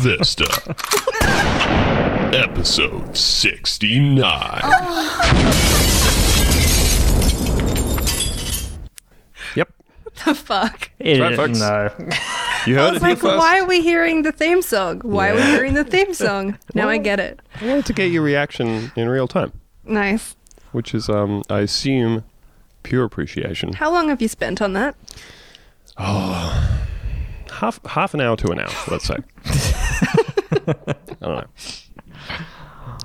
Alta Vista. Episode 69. Yep. The fuck? It, right, folks. No. You I heard was it here like, first. why are we hearing the theme song? Why are we Yeah. hearing the theme song? Now I get it. I wanted to get your reaction in real time, Nice. which is, um, I assume, pure appreciation. How long have you spent on that? Half half an hour to an hour, let's say. I don't know.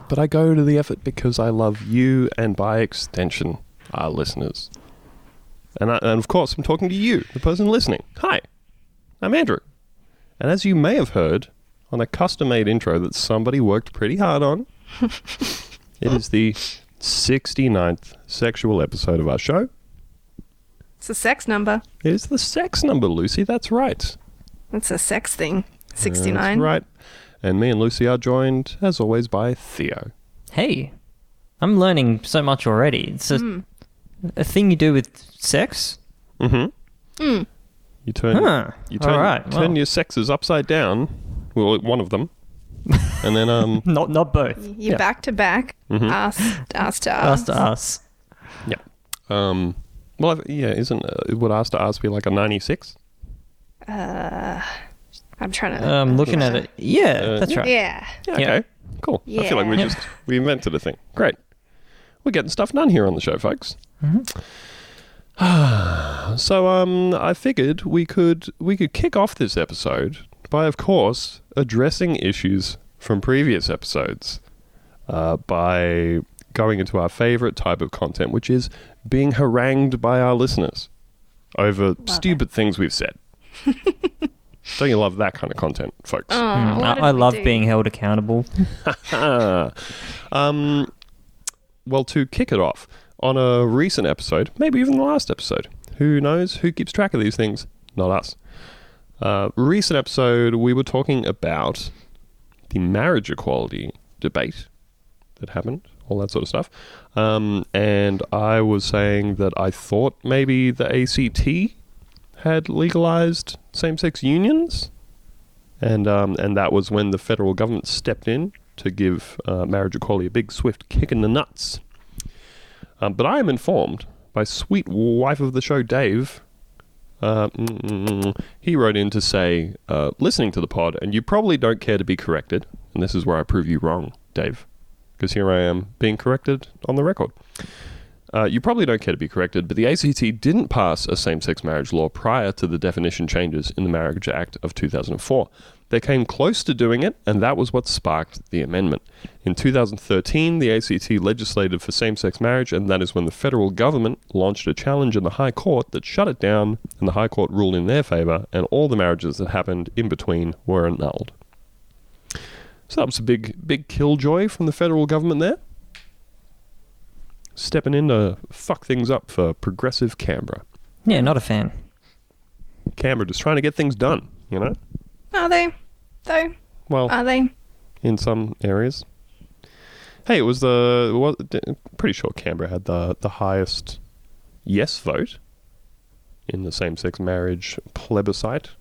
But I go to the effort because I love you and by extension, our listeners. And, I, and of course, I'm talking to you, the person listening. Hi, I'm Andrew. And as you may have heard on a custom made intro that somebody worked pretty hard on, it is the 69th sexual episode of our show. It's a sex number. It is the sex number, Lucy. That's right. It's a sex thing. 69. That's right. And me and Lucy are joined, as always, by Theo. Hey, I'm learning so much already. It's a, Hmm. a thing you do with sex. Mm-hmm. You turn, Huh. you turn, All right. turn well, your sexes upside down. Well, one of them, and then um, not not both. You Yeah. back to back, Mhm. ass, ass to Us ass. to us. um, well, I've- yeah, isn't uh, would ask to ask be like a ninety-six? Uh, I'm trying to. Um, looking at it, yeah, Uh, that's right. Yeah. Yeah, Yeah. okay, cool. I feel like we just we invented a thing. Great. We're getting stuff done here on the show, folks. so um, I figured we could we could kick off this episode by, of course, addressing issues from previous episodes uh, by going into our favorite type of content, which is being harangued by our listeners over stupid things we've said. Don't you love that kind of content, folks? Oh, Mm, I, I love do? being held accountable. Um, well, to kick it off, on a recent episode, maybe even the last episode, who knows? Who keeps track of these things? Not us. Uh, recent episode, we were talking about the marriage equality debate that happened, all that sort of stuff. Um, and I was saying that I thought maybe the ACT had legalized same sex unions and um, and that was when the federal government stepped in to give uh, marriage equality a big swift kick in the nuts. Um, but I am informed by sweet wife of the show, Dave. Uh, mm, mm, mm, he wrote in to say, uh, listening to the pod, and you probably don't care to be corrected, and this is where I prove you wrong, Dave, because here I am being corrected on the record. Uh, you probably don't care to be corrected, but the ACT didn't pass a same sex marriage law prior to the definition changes in the Marriage Act of 2004. They came close to doing it, and that was what sparked the amendment. In 2013, the ACT legislated for same sex marriage, and that is when the federal government launched a challenge in the High Court that shut it down, and the High Court ruled in their favour, and all the marriages that happened in between were annulled. So that was a big, big killjoy from the federal government there stepping in to fuck things up for progressive Canberra. Yeah, not a fan. Canberra just trying to get things done, you know? Are they? Though? Well, Are they? in some areas. Hey, it was the was, pretty sure Canberra had the the highest yes vote in the same-sex marriage plebiscite. They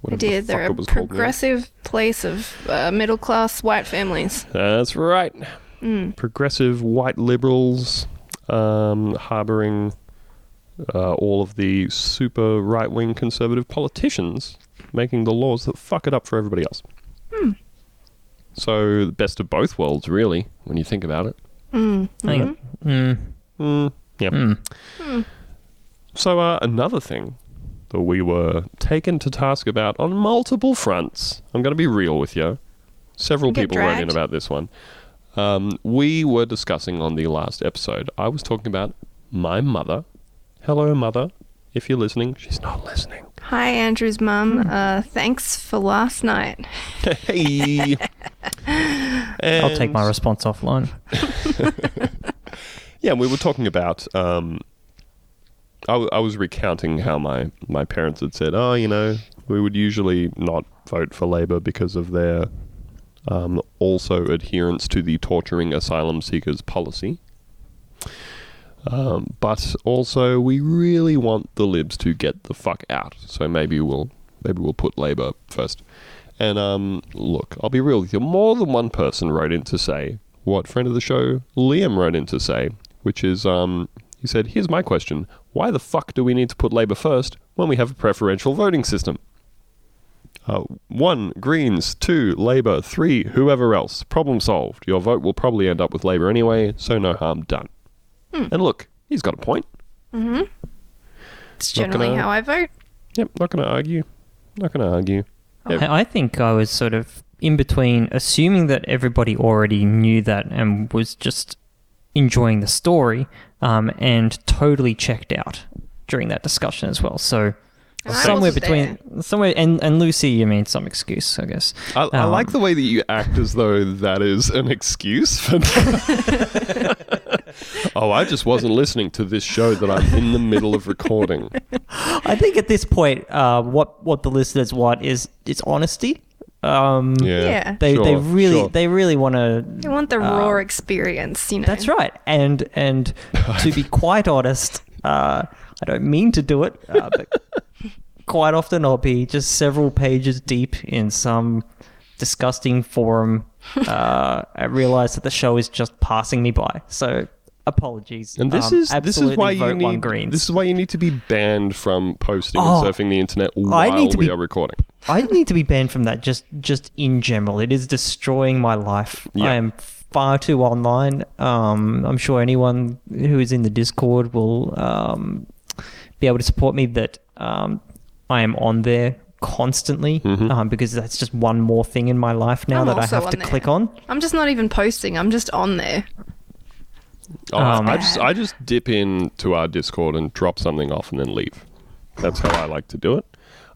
whatever the. They're fuck a it was called progressive place of uh, middle class white families. That's right. Mm. Progressive white liberals um, harboring uh, all of the super right wing conservative politicians making the laws that fuck it up for everybody else. So, the best of both worlds, really, when you think about it. Mm. I think. Mm, Mm, yeah. mm. So, uh, another thing that we were taken to task about on multiple fronts, I'm going to be real with you. Several You get people wrote in about this one. Um, we were discussing on the last episode, I was talking about my mother. Hello, mother. If you're listening, she's not listening. Hi, Andrew's mum. Uh, thanks for last night. hey. I'll take my response offline. Yeah, we were talking about. Um, I, w- I was recounting how my, my parents had said, oh, you know, we would usually not vote for Labor because of their um, also adherence to the torturing asylum seekers policy. Um, but also, we really want the Libs to get the fuck out. So maybe we'll maybe we'll put Labor first. And um, look, I'll be real with you. More than one person wrote in to say what friend of the show Liam wrote in to say, which is um, he said, "Here's my question: Why the fuck do we need to put Labor first when we have a preferential voting system?" Uh, one, Greens. Two, Labor. Three, whoever else. Problem solved. Your vote will probably end up with Labor anyway, so no harm done. And look, he's got a point. It's generally gonna- how I vote. Yep, not going to argue. Not going to argue. Yep. I, I think I was sort of in between, assuming that everybody already knew that and was just enjoying the story, um, and totally checked out during that discussion as well. So And somewhere wasn't between somewhere and and Lucy, you mean some excuse, I guess. I, I Um, like the way that you act as though that is an excuse for. oh, I just wasn't listening to this show that I'm in the middle of recording. I think at this point, uh, what what the listeners want is is honesty. Um, Yeah, Yeah. They they really sure. they really want to. They want the Uh, raw experience, you know. That's right, and and to be quite honest, uh, I don't mean to do it, uh, but quite often I'll be just several pages deep in some disgusting forum. Uh, I realize that the show is just passing me by, so apologies. And this Um, is this is why you need greens. this is why you need to be banned from posting Oh, and surfing the internet I while need to we be- are recording. I need to be banned from that just just in general. It is destroying my life. Yeah. I am far too online. Um, I'm sure anyone who is in the Discord will um, be able to support me that um, I am on there constantly Mhm. um, because that's just one more thing in my life now I'm that I have to there. click on. I'm just not even posting. I'm just on there. Oh, Um, I just I just dip in to our Discord and drop something off and then leave. That's how I like to do it.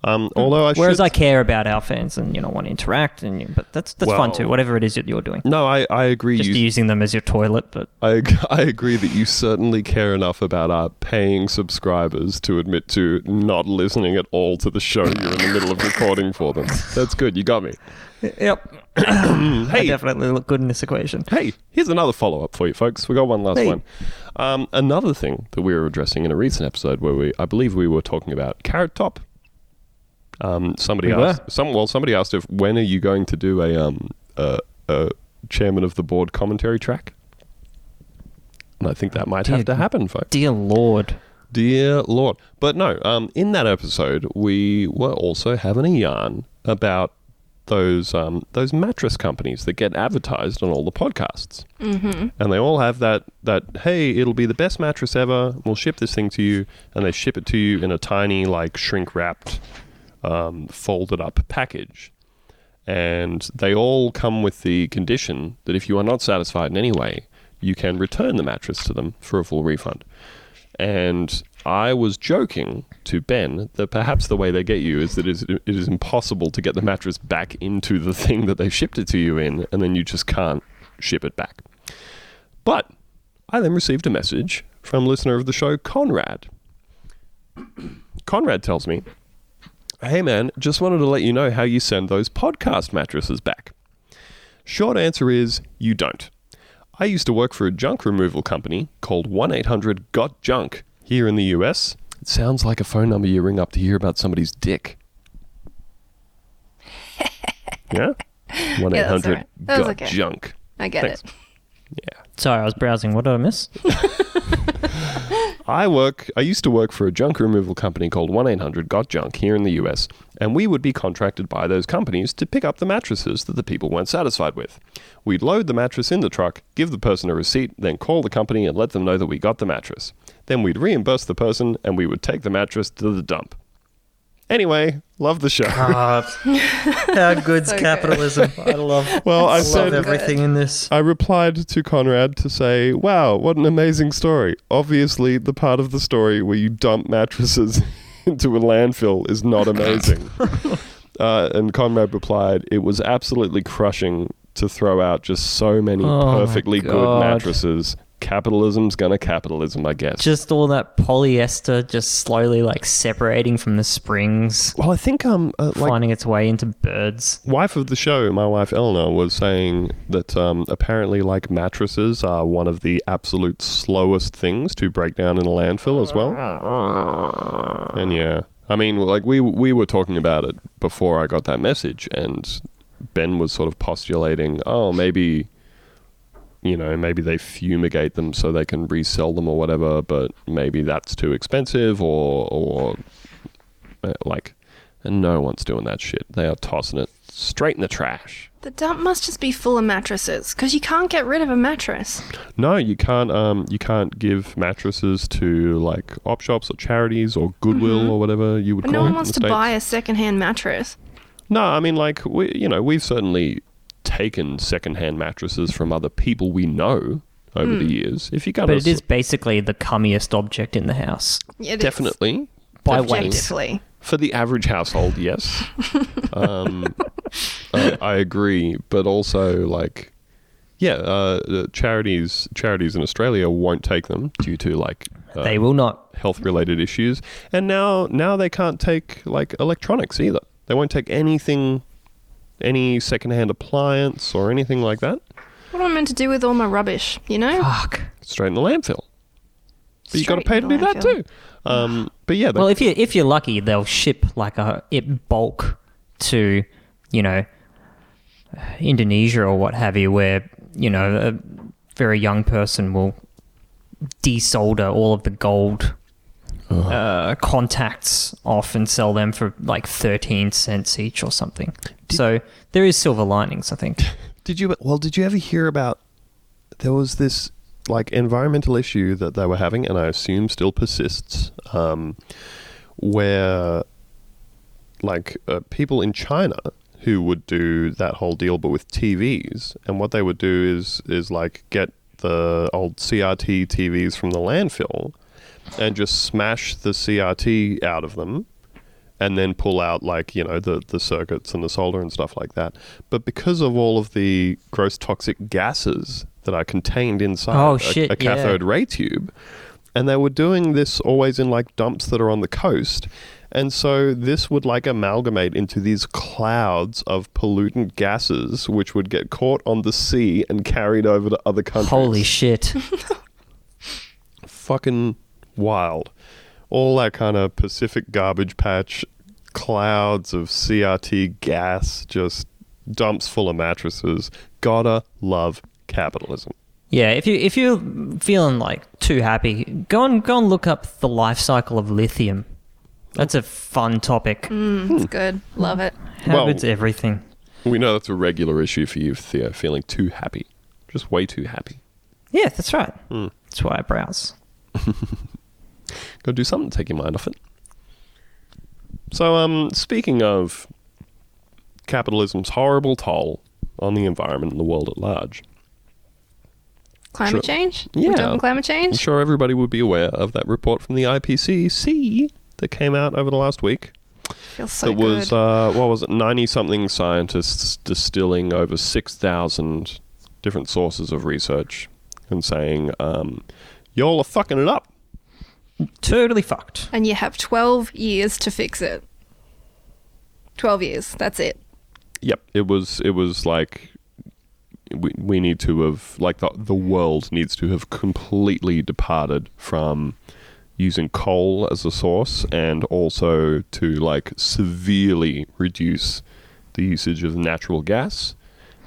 Um, although I Whereas should, I care about our fans and you know want to interact and you, but that's that's fun too. Whatever it is that you're doing, no, I, I agree. just you, using them as your toilet. But I, I agree that you certainly care enough about our paying subscribers to admit to not listening at all to the show you're in the middle of recording for them. That's good. You got me. yep, I Hey, definitely look good in this equation. hey, here's another follow up for you, folks. We got one last Hey. one. Um, another thing that we were addressing in a recent episode where we, I believe, we were talking about Carrot Top. Um, somebody We asked. Some well, somebody asked if when are you going to do a um a, a chairman of the board commentary track. And I think that might have to happen, folks. Dear Lord. Dear Lord. But no, um, in that episode, we were also having a yarn about those um, those mattress companies that get advertised on all the podcasts, mm-hmm. and they all have that that hey, it'll be the best mattress ever. We'll ship this thing to you, and they ship it to you in a tiny like shrink wrapped, um, folded up package. And they all come with the condition that if you are not satisfied in any way, you can return the mattress to them for a full refund. And I was joking to Ben that perhaps the way they get you is that it is, impossible to get the mattress back into the thing that they shipped it to you in, and then you just can't ship it back. But I then received a message from listener of the show, Conrad. Conrad tells me, Hey man, just wanted to let you know how you send those podcast mattresses back. Short answer is you don't. I used to work for a junk removal company called 1 800 Got Junk here in the US. It sounds like a phone number you ring up to hear about somebody's dick. yeah? 1 800 alright. That was Got okay. Junk. I get Thanks. it. Yeah. Sorry, I was browsing. What did I miss? I work. I used to work for a junk removal company called One Eight Hundred Got Junk here in the U.S., and we would be contracted by those companies to pick up the mattresses that the people weren't satisfied with. We'd load the mattress in the truck, give the person a receipt, then call the company and let them know that we got the mattress. Then we'd reimburse the person, and we would take the mattress to the dump. Anyway, love the show. God, how good's So good. capitalism? I love. Well, I I said- love everything in this. I replied to Conrad to say, "Wow, what an amazing story! Obviously, the part of the story where you dump mattresses into a landfill is not amazing." uh, and Conrad replied, "It was absolutely crushing to throw out just so many Oh perfectly good mattresses. Capitalism's gonna capitalism, I guess." Just all that polyester just slowly like separating from the springs, well, I think um, uh, like finding its way into birds. wife of the show, my wife Eleanor, was saying that um, apparently, like mattresses, are one of the absolute slowest things to break down in a landfill as well. And yeah, I mean, like we we were talking about it before I got that message, and Ben was sort of postulating, oh, maybe, you know, maybe they fumigate them so they can resell them or whatever, but maybe that's too expensive, or or uh, like, and no one's doing that shit. They are tossing it straight in the trash. The dump must just be full of mattresses because you can't get rid of a mattress. No, you can't. Um, you can't give mattresses to like op shops or charities or Goodwill or whatever you would Mm-hmm. But call no one wants to States. buy a secondhand mattress. No, I mean, like we, you know, we've certainly taken secondhand mattresses from other people we know over Hmm. the years. If you got But a it is basically the cummiest object in the house. Yeah, it is. definitely By definitely. weight. For the average household, yes, um, uh, I agree. But also, like, yeah, uh, uh, charities charities in Australia won't take them due to like uh, They will not. health related issues, and now now they can't take like electronics either. They won't take anything, any secondhand appliance or anything like that. What am I meant to do with all my rubbish? You know? Fuck. Straight in the landfill. But you got to pay to do that too. Um, but yeah, Well, if you if you're lucky, they'll ship like a it bulk to, you know, Indonesia or what have you, where you know a very young person will desolder all of the gold uh, contacts off and sell them for like thirteen cents each or something. so there is silver linings, I think. Did you well? Did you ever hear about? There was this like environmental issue that they were having, and I assume still persists, um, where like uh, people in China who would do that whole deal, but with TVs, and what they would do is is like get the old CRT TVs from the landfill and just smash the CRT out of them and then pull out like you know the the circuits and the solder and stuff like that. But because of all of the gross toxic gases that are contained inside Oh, a, shit, a yeah. cathode ray tube, and they were doing this always in like dumps that are on the coast. And so this would like amalgamate into these clouds of pollutant gases, which would get caught on the sea and carried over to other countries Holy shit! fucking wild. All that kind of Pacific garbage patch, clouds of CRT gas, just dumps full of mattresses. Gotta love capitalism. Yeah, if you if you're feeling like too happy, go and go and look up the life cycle of lithium. That's a fun topic. Mm, it's good. Love it. How Well- it's everything. We know that's a regular issue for you, Theo, feeling too happy. Just way too happy. Yeah, that's right. Hmm. That's why I browse. Gotta do something to take your mind off it. So, um, speaking of capitalism's horrible toll on the environment and the world at large, Climate Sure. change? Yeah. We're talking climate I'm change? sure everybody would be aware of that report from the IPCC that came out over the last week. Feels so that was, uh, what was it, 90 something scientists distilling over 6,000 different sources of research and saying, um, y'all are fucking it up. Totally fucked. and you have 12 years to fix it. 12 years. That's it. Yep, it was, it was like, we, we need to have, like, the, the world needs to have completely departed from using coal as a source and also to, like, severely reduce the usage of natural gas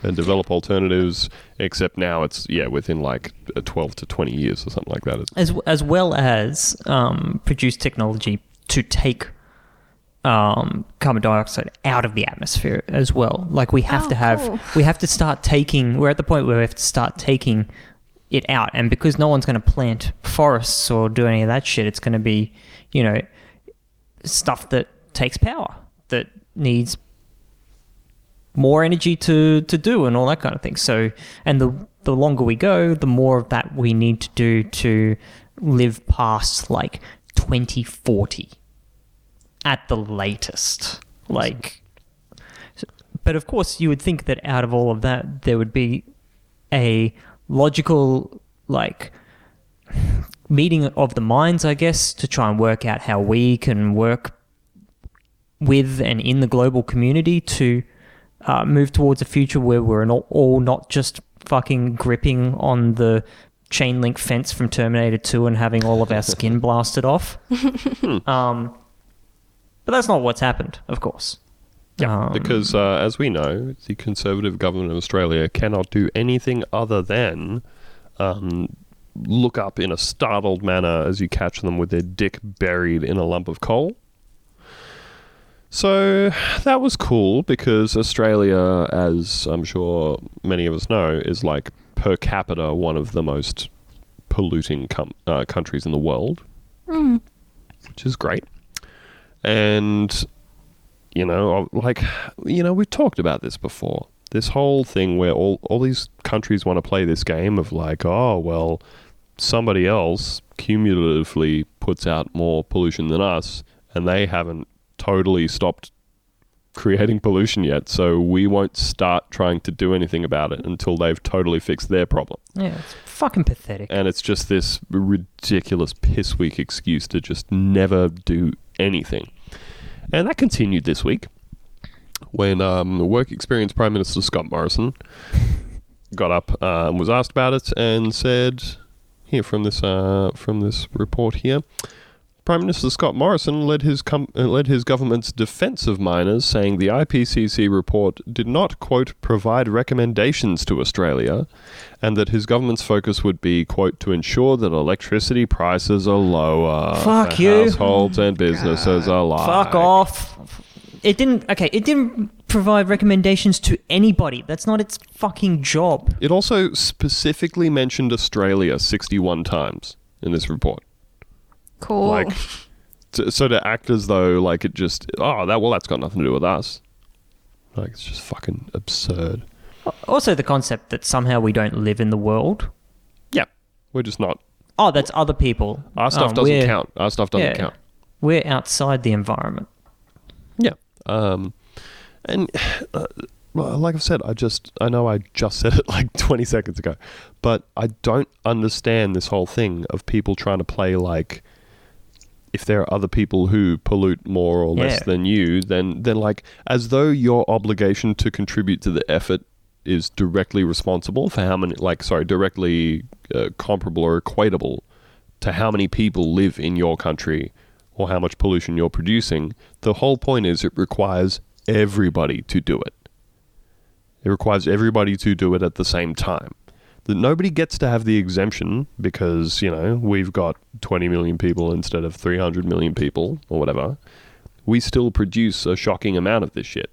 and develop alternatives. Except now it's yeah within like uh, twelve to twenty years or something like that. As as well as um, produce technology to take um, carbon dioxide out of the atmosphere as well. Like we have Oh, to have cool. we have to start taking. We're at the point where we have to start taking it out, and because no one's going to plant forests or do any of that shit, it's going to be you know stuff that takes power that needs more energy to to do and all that kind of thing. So, and the the longer we go, the more of that we need to do to live past like 2040 at the latest. Like, but of course, you would think that out of all of that, there would be a logical like meeting of the minds, I guess, to try and work out how we can work with and in the global community to uh, move towards a future where we're not, all not just fucking gripping on the chain link fence from Terminator 2 and having all of our skin blasted off. um, But that's not what's happened, of course. Yeah, Um, because uh, as we know, the Conservative government of Australia cannot do anything other than um, look up in a startled manner as you catch them with their dick buried in a lump of coal. So that was cool because Australia, as I'm sure many of us know, is like per capita one of the most polluting com- uh, countries in the world, which is great. And you know, like you know, we've talked about this before. This whole thing where all all these countries want to play this game of like, oh well, somebody else cumulatively puts out more pollution than us, and they haven't totally stopped creating pollution yet, so we won't start trying to do anything about it until they've totally fixed their problem. Yeah, it's fucking pathetic. And it's just this ridiculous piss weak excuse to just never do anything. And that continued this week when um, the work experience Prime Minister Scott Morrison got up uh, and was asked about it and said, here from this uh, from this report here. Prime Minister Scott Morrison led his com- uh, led his government's defence of miners, saying the IPCC report did not quote provide recommendations to Australia, and that his government's focus would be quote to ensure that electricity prices are lower. Fuck for you. Households and businesses alike. Fuck off. It didn't. Okay, it didn't provide recommendations to anybody. That's not its fucking job. It also specifically mentioned Australia 61 times in this report. Cool. Like, to, so to act as though like it just oh that well that's got nothing to do with us. Like it's just fucking absurd. Also, the concept that somehow we don't live in the world. Yeah, we're just not. Oh, that's other people. Our stuff Um, doesn't count. Our stuff doesn't yeah. count. We're outside the environment. Yeah. Um, and uh, well, like I've said, I just I know I just said it like 20 seconds ago, but I don't understand this whole thing of people trying to play like if there are other people who pollute more or less Yeah. than you, then then like as though your obligation to contribute to the effort is directly responsible for how many like sorry directly uh, comparable or equatable to how many people live in your country or how much pollution you're producing. The whole point is it requires everybody to do it. It requires everybody to do it at the same time. That nobody gets to have the exemption because, you know, we've got 20 million people instead of 300 million people or whatever. We still produce a shocking amount of this shit.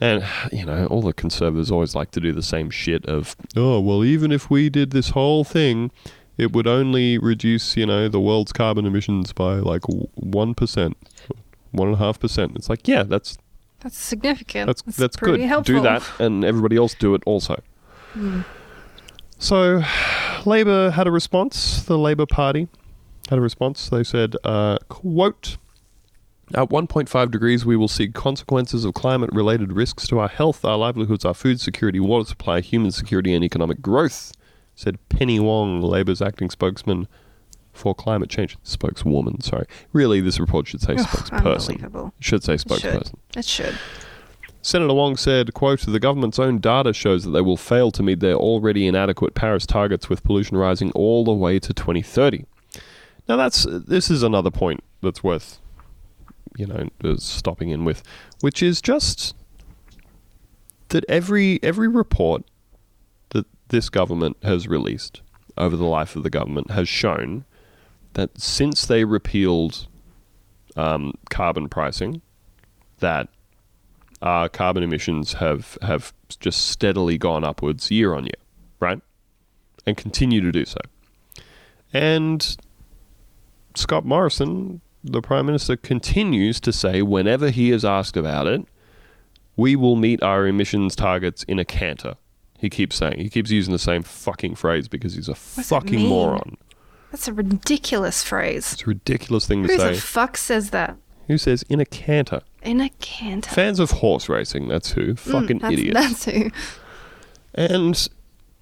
And, you know, all the conservatives always like to do the same shit of, oh, well, even if we did this whole thing, it would only reduce, you know, the world's carbon emissions by like 1%, 1.5%. It's like, yeah, that's that's significant. that's that's, good. Helpful. Do that, and everybody else do it also. Hmm. So, Labor had a response. The Labor Party had a response. They said, uh, "quote." At 1.5 degrees, we will see consequences of climate related risks to our health, our livelihoods, our food security, water supply, human security, and economic growth, said Penny Wong, Labor's acting spokesman for climate change. Spokeswoman, sorry. Really, this report should say spokesperson. unbelievable. It should say It should. spokesperson. It should. Senator Wong said, quote, the government's own data shows that they will fail to meet their already inadequate Paris targets with pollution rising all the way to 2030. Now that's this is another point that's worth you know uh, stopping in with, which is just that every every report that this government has released over the life of the government has shown that since they repealed um, carbon pricing, that uh, carbon emissions have have just steadily gone upwards year on year, right, and continue to do so. And Scott Morrison, the Prime Minister, continues to say whenever he is asked about it, we will meet our emissions targets in a canter. He keeps saying he keeps using the same fucking phrase because he's a it fucking moron. That's a ridiculous phrase. It's a ridiculous thing to say. Who the fuck says that? Who says in a canter? In a canter. Fans of horse racing, that's who. Mm, Fucking that's, idiot. That's who. and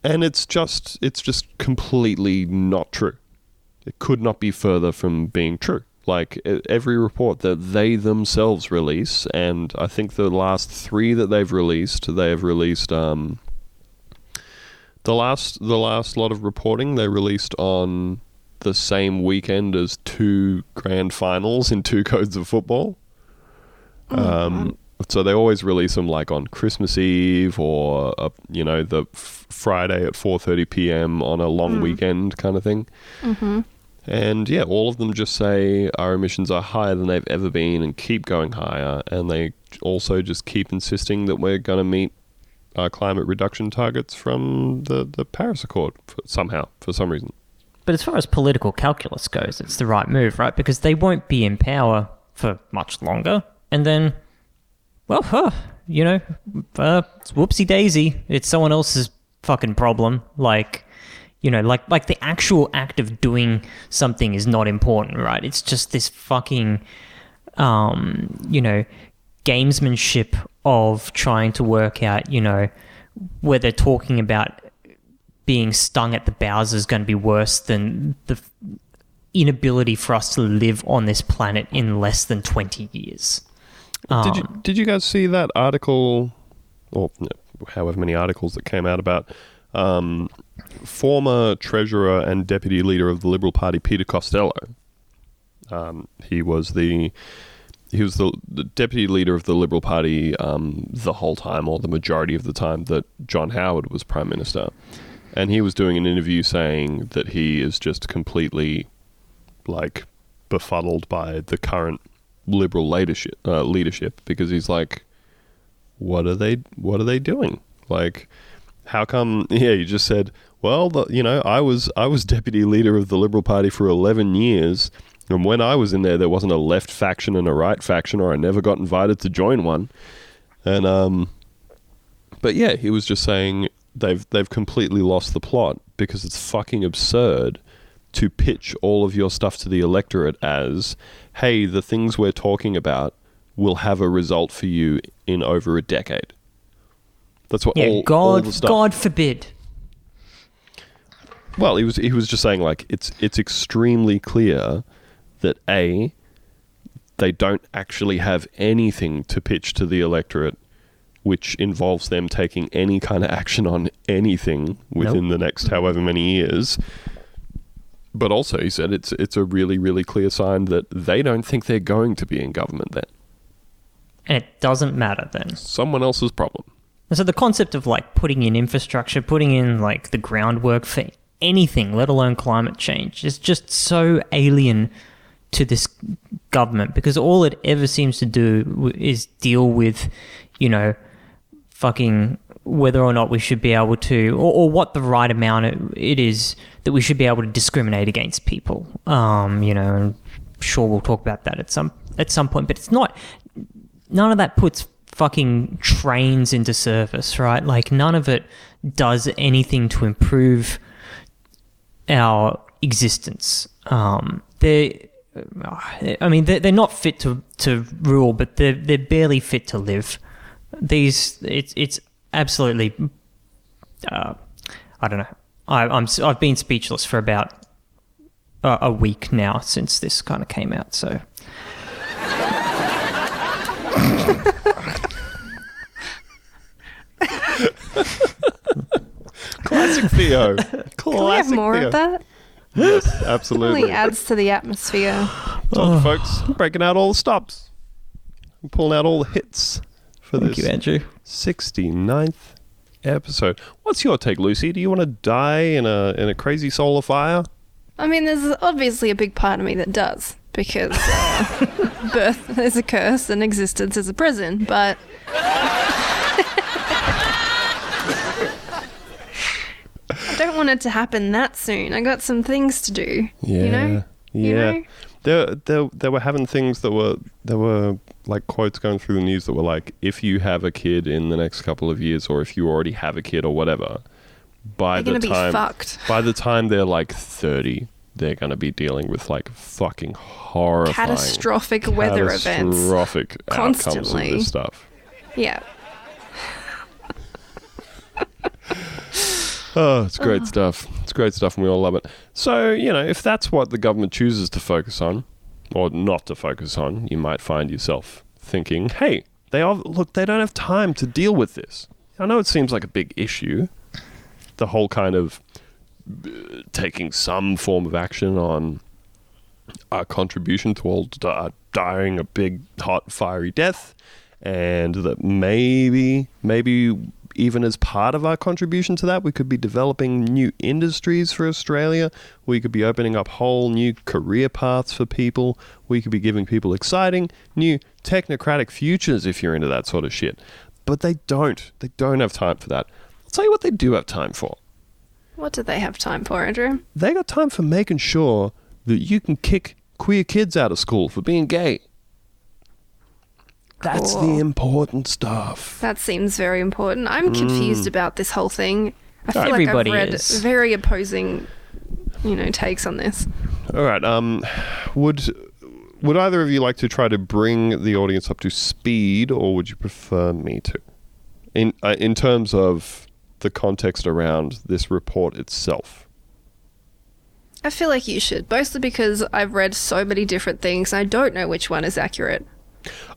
and it's just it's just completely not true. It could not be further from being true. Like every report that they themselves release, and I think the last three that they've released, they have released um, the last the last lot of reporting they released on the same weekend as two grand finals in two codes of football. Um, so they always release them like on Christmas Eve or uh, you know the f- Friday at 4:30 p.m. on a long weekend kind of thing. And yeah, all of them just say our emissions are higher than they've ever been and keep going higher. And they also just keep insisting that we're going to meet our climate reduction targets from the, the Paris Accord for, somehow, for some reason. But as far as political calculus goes, it's the right move, right? Because they won't be in power for much longer. And then, well, huh, you know, uh, it's whoopsie daisy. It's someone else's fucking problem. Like, you know, like like the actual act of doing something is not important, right? It's just this fucking, um, you know, gamesmanship of trying to work out, you know, where they're talking about being stung at the bowels is going to be worse than the inability for us to live on this planet in less than 20 years. did you Um, did you guys see that article, or however many articles that came out about um, former treasurer and deputy leader of the Liberal Party Peter Costello? Um, he was the he was the, the deputy leader of the Liberal Party um, the whole time, or the majority of the time that John Howard was prime minister, and he was doing an interview saying that he is just completely like befuddled by the current liberal leadership uh, leadership because he's like what are they what are they doing? Like how come yeah you just said well the, you know I was I was deputy leader of the liberal party for 11 years and when I was in there there wasn't a left faction and a right faction or I never got invited to join one. And um but yeah he was just saying they've they've completely lost the plot because it's fucking absurd to pitch all of your stuff to the electorate as, hey, the things we're talking about will have a result for you in over a decade. That's what yeah, all, all God, stuff. God forbid. Well, he was he was just saying like it's it's extremely clear that a they don't actually have anything to pitch to the electorate which involves them taking any kind of action on anything within the next however many years. But also, he said it's it's a really really clear sign that they don't think they're going to be in government then. And it doesn't matter then. Someone else's problem. And so the concept of like putting in infrastructure, putting in like the groundwork for anything, let alone climate change, is just so alien to this government because all it ever seems to do is deal with, you know, fucking whether or not we should be able to, or, or what the right amount it- it is that we should be able to discriminate against people. Um, you know, and sure we'll talk about that at some at some point, but it's not none of that puts fucking trains into service, right? Like none of it does anything to improve our existence. Um, they, I mean, they're, they're not fit to, to rule, but they're they're barely fit to live. These, it's it's absolutely, uh, I don't know. I, I'm s- I've been speechless for about a, a week now since this kind of came out. So Classic Theo. Classic Can we have more Theo. of that? Yes, absolutely. It absolutely. really adds to the atmosphere. Told you, folks, breaking out all the stops. I'm pulling out all the hits for thank this you, Andrew. 69th episode. What's your take, Lucy? Do you want to die in a in a crazy solar fire? I mean, there's obviously a big part of me that does because uh, birth is a curse and existence is a prison. But I don't want it to happen that soon. I got some things to do. Yeah. You know. Yeah. You know? They they they were having things that were there were like quotes going through the news that were like if you have a kid in the next couple of years or if you already have a kid or whatever by They're the time by the time they're like 30 they're going to be dealing with like fucking horrifying Catastrophic weather events. catastrophic outcomes of Constantly. this stuff. Yeah. Oh, it's great stuff. It's great stuff, and we all love it. So, you know, if that's what the government chooses to focus on, or not to focus on, you might find yourself thinking, "Hey, they are look. They don't have time to deal with this." I know it seems like a big issue, the whole kind of uh, taking some form of action on our contribution to all di- dying a big, hot, fiery death, and that maybe, maybe even as part of our contribution to that, we could be developing new industries for Australia. We could be opening up whole new career paths for people. We could be giving people exciting new technocratic futures if you're into that sort of shit. But they don't. They don't have time for that. I'll tell you what they do have time for. What do they have time for, Andrew? They got time for making sure that you can kick queer kids out of school for being gay. That's the important stuff. That seems very important. I'm confused about this whole thing. I feel Everybody like I've read is. very opposing, you know, takes on this. All right. Um, would would either of you like to try to bring the audience up to speed, or would you prefer me to? In uh, in terms of the context around this report itself. I feel like you should, mostly because I've read so many different things and I don't know which one is accurate.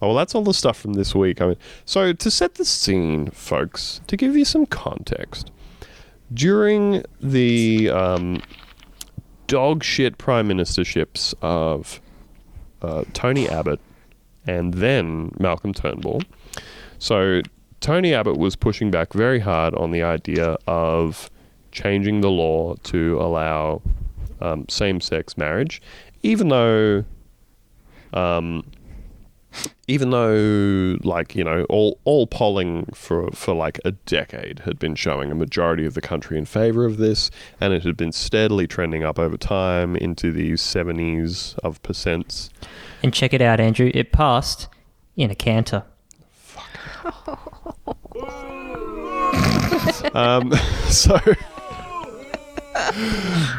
Oh, well, that's all the stuff from this week. I mean, so to set the scene, folks, to give you some context, during the um, dog shit prime ministerships of uh, Tony Abbott and then Malcolm Turnbull, so Tony Abbott was pushing back very hard on the idea of changing the law to allow um, same-sex marriage, even though. Um, even though like you know all all polling for for like a decade had been showing a majority of the country in favor of this and it had been steadily trending up over time into the 70s of percents And check it out, Andrew. It passed in a canter. Fuck. um so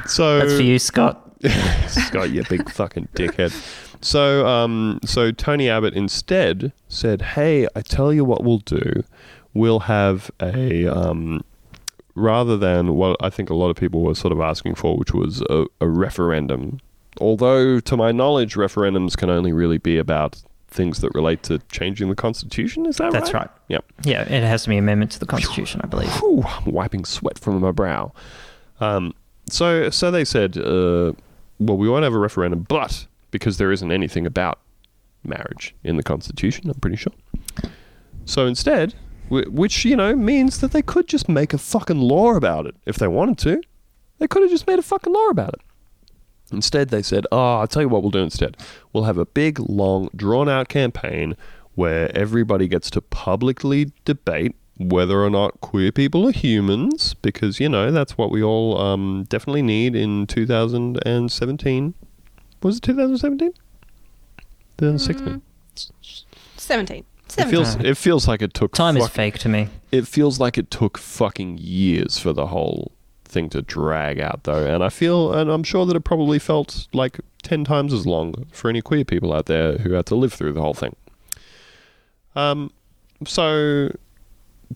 so That's for you, Scott. Scott, you big fucking dickhead. So, um, so Tony Abbott instead said, "Hey, I tell you what we'll do. We'll have a um, rather than what I think a lot of people were sort of asking for, which was a, a referendum. Although, to my knowledge, referendums can only really be about things that relate to changing the constitution. Is that right? That's right. Yep. Yeah, it has to be amendment to the Constitution, I believe. Whew, I'm wiping sweat from my brow. Um, so, so they said, uh, well, we won't have a referendum, but because there isn't anything about marriage in the Constitution, I'm pretty sure. So instead, which you know means that they could just make a fucking law about it if they wanted to. They could have just made a fucking law about it. Instead, they said, "Oh, I'll tell you what we'll do instead. We'll have a big, long, drawn-out campaign where everybody gets to publicly debate whether or not queer people are humans, because you know that's what we all um, definitely need in 2017. Was it 2017? 2016. 17. It feels it feels like it took Time is fake to me. it feels like it took fucking years for the whole thing to drag out though and i feel and i'm sure that it probably felt like 10 times as long for any queer people out there who had to live through the whole thing um so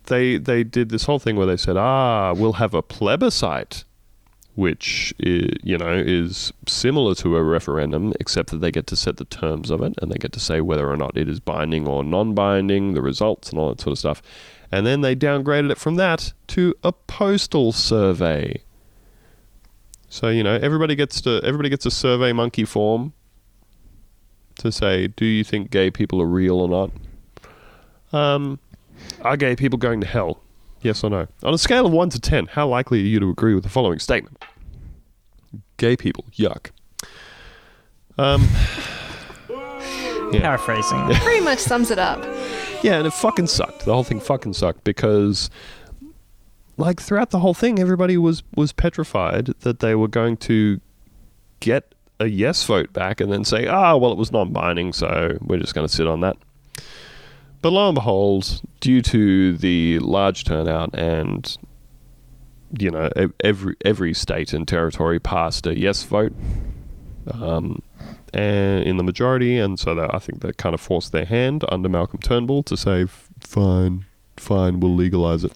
they they did this whole thing where they said ah we'll have a plebiscite which i you know is similar to a referendum except that they get to set the terms of it and they get to say whether or not it is binding or non-binding the results and all that sort of stuff. And then they downgraded it from that to a postal survey. So you know everybody gets to everybody gets a survey monkey form to say do you think gay people are real or not? Um are gay people going to hell Yes or no? On a scale of 1 to 10, how likely are you to agree with the following statement? Gay people, yuck. Um, Yeah. Paraphrasing. Pretty much sums it up. yeah, and it fucking sucked. The whole thing fucking sucked because, like, throughout the whole thing, everybody was, was petrified that they were going to get a yes vote back and then say, ah, well, it was non binding, so we're just going to sit on that. But lo and behold, due to the large turnout and you know every every state and territory passed a yes vote, um, and in the majority, and so that I think that kind of forced their hand under Malcolm Turnbull to say, "Fine, fine, we'll legalize it."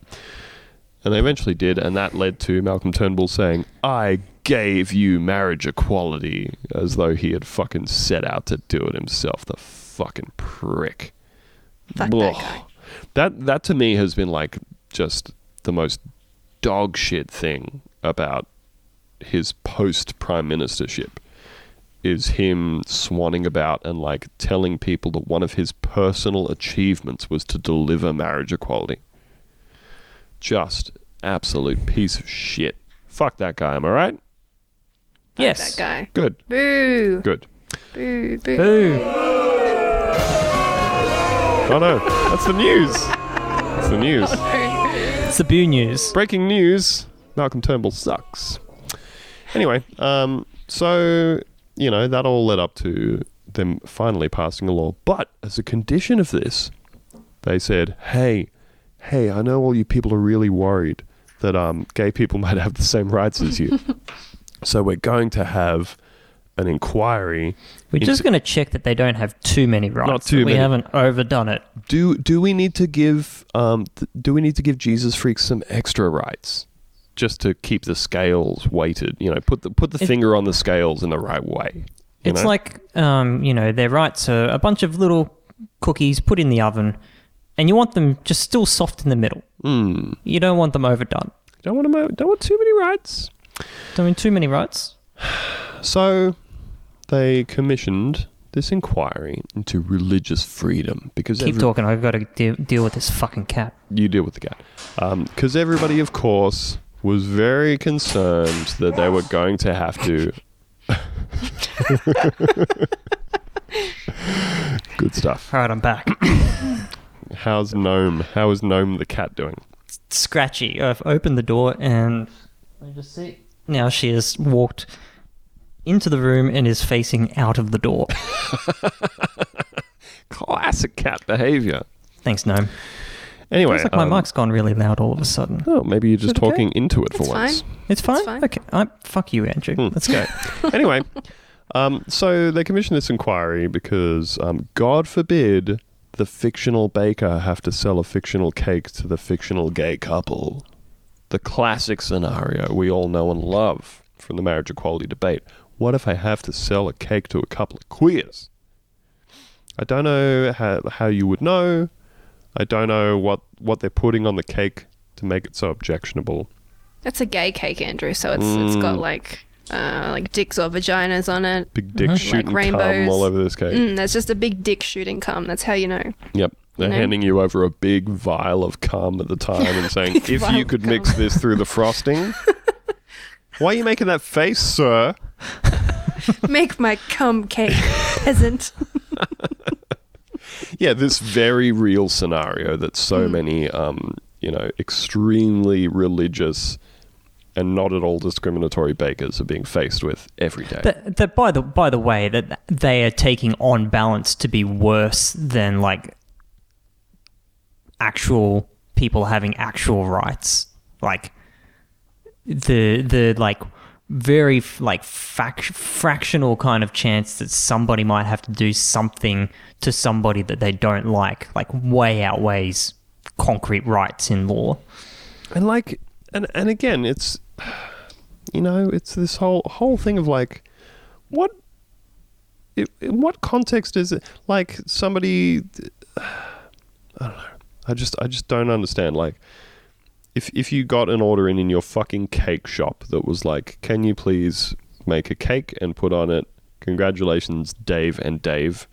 And they eventually did, and that led to Malcolm Turnbull saying, "I gave you marriage equality," as though he had fucking set out to do it himself. The fucking prick. Fuck Blah. that guy. That that to me has been like just the most dog shit thing about his post prime ministership is him swanning about and like telling people that one of his personal achievements was to deliver marriage equality. Just absolute piece of shit. Fuck that guy, am I right? yes. That guy. Good. Boo. Good. Boo. Boo. Boo. Oh no, that's the news. That's the news. It's the boo news. Breaking news: Malcolm Turnbull sucks. Anyway, um, so you know that all led up to them finally passing a law, but as a condition of this, they said, "Hey, hey, I know all you people are really worried that um, gay people might have the same rights as you, so we're going to have an inquiry. We're just going to check that they don't have too many rights. Not too many. we haven't overdone it. do do we need to give um th- do we need to give Jesus freaks some extra rights just to keep the scales weighted? You know, put the put the It- finger on the scales in the right way. you It's know? like, um, you know, their rights are a bunch of little cookies put in the oven, and you want them just still soft in the middle. Hmm. You don't want them overdone. don't want to don't want too many rights. Don't mean too many rights. So they commissioned this inquiry into religious freedom because Keep every- talking. I've got to deal, deal with this fucking cat. you deal with the cat. Um, because everybody, of course, was very concerned that they were going to have to. Good stuff. All right, I'm back. How's Gnome? How is Gnome the cat doing? Scratchy. I've opened the door and let me just see. Now she has walked into the room and is facing out of the door. Classic cat behavior. Thanks, Gnome. Anyway, Feels like my um, mic's gone really loud all of a sudden. Oh, maybe you're just it okay? talking into it for It's once. fine. It's fine. It's fine. Okay. I, fuck you, Andrew. Hmm. Let's go. anyway, um, so they commissioned this inquiry because, um, God forbid, the fictional baker have to sell a fictional cake to the fictional gay couple. The classic scenario we all know and love from the marriage equality debate. What if I have to sell a cake to a couple of queers? I don't know how, how you would know. I don't know what, what they're putting on the cake to make it so objectionable. It's a gay cake, Andrew. So it's it's got Mm. like uh, like dicks or vaginas on it. Big dick Mhm. shooting cum rainbows. all over this cake. Mm, there's just a big dick shooting cum. That's how you know. Yep. They're No. handing you over a big vial of cum at the time and saying, if you could mix this through the frosting. Why are you making that face, sir? Make my cum cake, peasant. Yeah, this very real scenario that so Hmm. many, um, you know, extremely religious and not at all discriminatory bakers are being faced with every day. that, that by the by the way, that they are taking on balance to be worse than like actual people having actual rights. Like the the like very like fac- fractional kind of chance that somebody might have to do something to somebody that they don't like, like way outweighs concrete rights in law. and like and and again it's you know it's this whole whole thing of like what i- in what context is it like somebody i don't know i just i just don't understand like if if you got an order in in your fucking cake shop that was like can you please make a cake and put on it congratulations dave and dave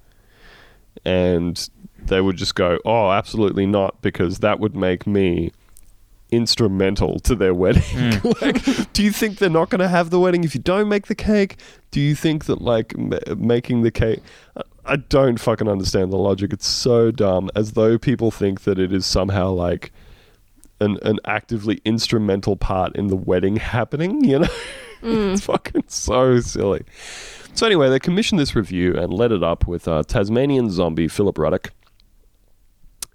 and they would just go oh absolutely not because that would make me instrumental to their wedding. Hmm. like, do you think they're not going to have the wedding if you don't make the cake? Do you think that like m- making the cake? I don't fucking understand the logic. It's so dumb. As though people think that it is somehow like an an actively instrumental part in the wedding happening. You know, it's fucking so silly. So anyway, they commissioned this review and led it up with uh, Tasmanian zombie Philip Ruddock.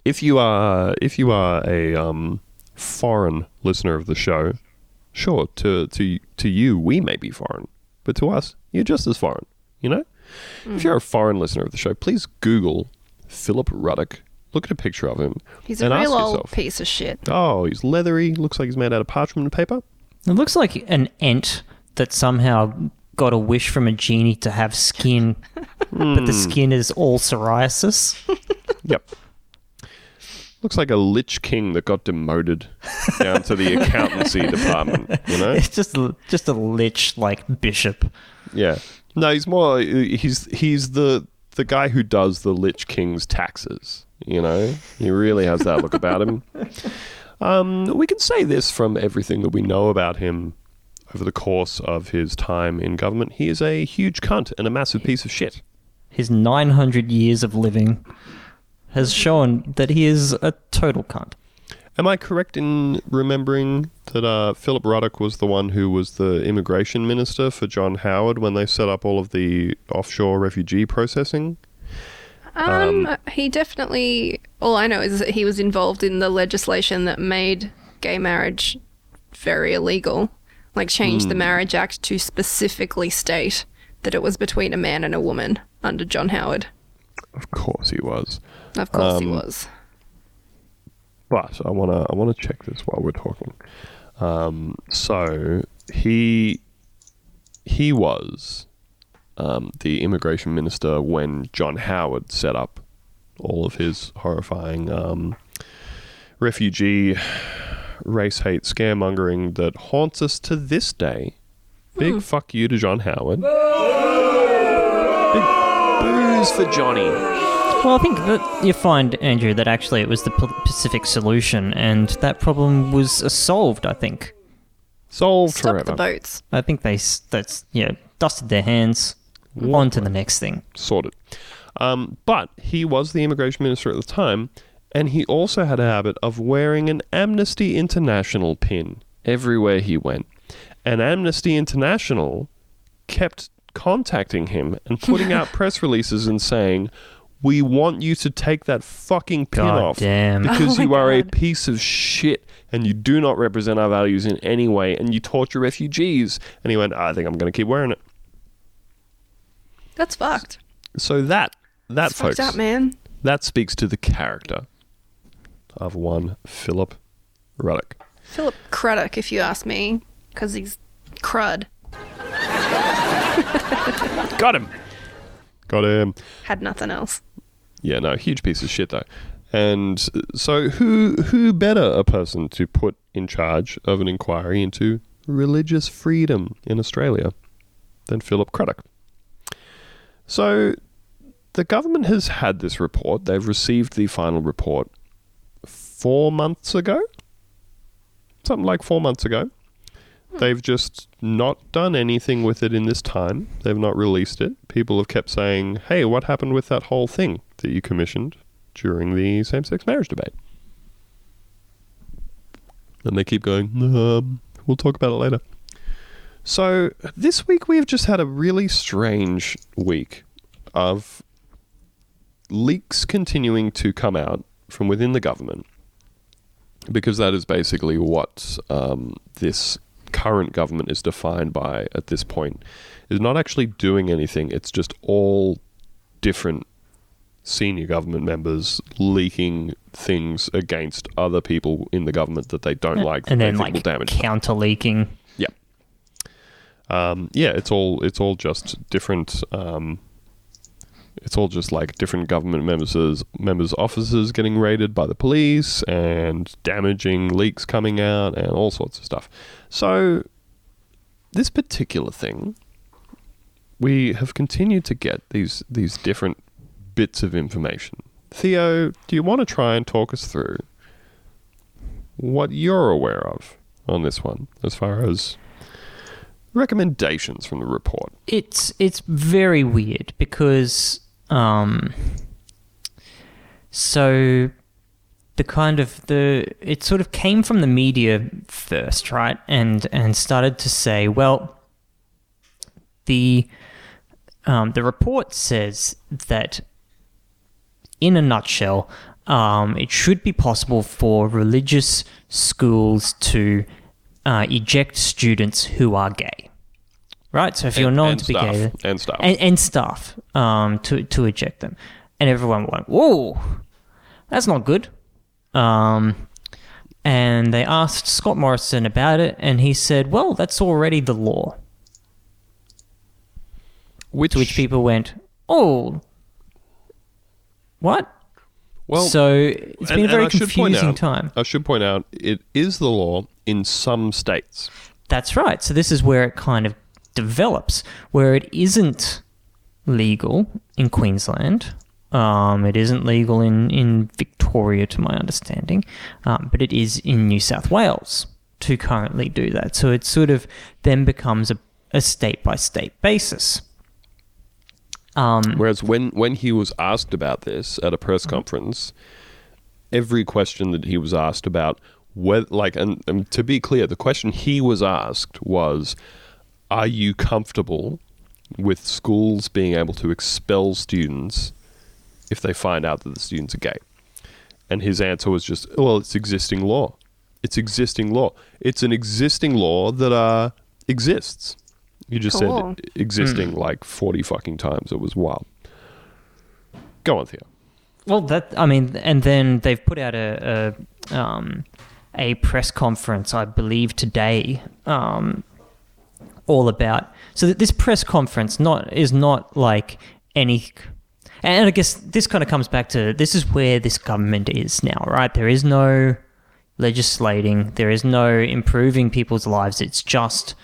If you are if you are a um, foreign listener of the show, sure to to to you we may be foreign, but to us you're just as foreign. You know, if you're a foreign listener of the show, please Google Philip Ruddock. Look at a picture of him. He's a and ask real old yourself, piece of shit. Oh, he's leathery. Looks like he's made out of parchment paper. It looks like an ant that somehow got a wish from a genie to have skin, but the hmm. skin is all psoriasis. Yep. Looks like a lich king that got demoted. down to the accountancy department. You know, It's just a- just a lich like bishop. yeah. No, he's more. Uh, he's he's the the guy who does the Lich King's taxes. You know, he really has that look about him. Um, we can say this from everything that we know about him over the course of his time in government. He is a huge cunt and a massive piece of shit. His 900 years of living has shown that he is a total cunt. Am I correct in remembering that uh, Philip Ruddock was the one who was the immigration minister for John Howard when they set up all of the offshore refugee processing? Um, he definitely. All I know is that he was involved in the legislation that made gay marriage very illegal, like changed the Marriage Act to specifically state that it was between a man and a woman under John Howard. Of course he was. Of course, he Um, was. But I wanna I wanna check this while we're talking. Um, so he he was um, the immigration minister when John Howard set up all of his horrifying um, refugee race hate scaremongering that haunts us to this day. Big fuck you to John Howard. Big booze for Johnny. Well, I think that you find, Andrew, that actually it was the Pacific solution, and that problem was uh, solved. I think. Solved Stop forever. the boats. I think they s- that's yeah dusted their hands. On to the next thing. sorted. Um, but he was the immigration minister at the time, and he also had a habit of wearing an Amnesty International pin everywhere he went. And Amnesty International kept contacting him and putting out press releases and saying, We want you to take that fucking pin God off damn. because Oh you are a piece of shit and you do not represent our values in any way and you torture refugees. And he went, I think I'm going to keep wearing it. That's fucked. So that, that It's folks. fucked up, man. That speaks to the character of one Philip Ruddock. Philip Craddock, if you ask me, because he's crud. Got him. Got him. Had nothing else. Yeah, no, huge piece of shit though. And so, who who better a person to put in charge of an inquiry into religious freedom in Australia than Philip Craddock? So, the government has had this report. They've received the final report four months ago, something like four months ago. They've just not done anything with it in this time. They've not released it. People have kept saying, hey, what happened with that whole thing that you commissioned during the same sex marriage debate? And they keep going, um, we'll talk about it later. So, this week we've just had a really strange week of leaks continuing to come out from within the government because that is basically what um, this current government is defined by at this point is not actually doing anything it's just all different senior government members leaking things against other people in the government that they don't like and then like will damage them. counter leaking. Um, yeah, it's all it's all just different. Um, it's all just like different government members members offices getting raided by the police and damaging leaks coming out and all sorts of stuff. So this particular thing, we have continued to get these these different bits of information. Theo, do you want to try and talk us through what you're aware of on this one, as far as recommendations from the report? It's it's very weird because um so the kind of the it sort of came from the media first, right? And and started to say, well, the um, the report says that in a nutshell, um, it should be possible for religious schools to uh, eject students who are gay. Right? So if you're And- known and to be staff. gay, And staff. and, and staff um, to to eject them, and everyone went, "Whoa, that's not good." Um, and they asked Scott Morrison about it, and he said, "Well, that's already the law." Which, To which people went, "Oh, what?" Well, so it's and- been a very I should point confusing out- time. I should point out it is the law in some states. That's right. So this is where it kind of develops, where it isn't legal in Queensland. Um, it isn't legal in, in Victoria, to my understanding, um, but it is in New South Wales to currently do that. So it sort of then becomes a, a state by state basis. Um, Whereas when, when he was asked about this at a press conference, every question that he was asked about, whether, like, and, and to be clear, the question he was asked was, "Are you comfortable with schools being able to expel students if they find out that the students are gay?" And his answer was just, "Well, it's existing law. It's existing law. It's an existing law that uh, exists." You just Cool. said existing like forty fucking times. It was wild. Go on, Theo. Well, that I mean, and then they've put out a a, um, a press conference, I believe, today, um, all about. So that this press conference not is not like any. And I guess this kind of comes back to this is where this government is now, right? There is no legislating, there is no improving people's lives. It's just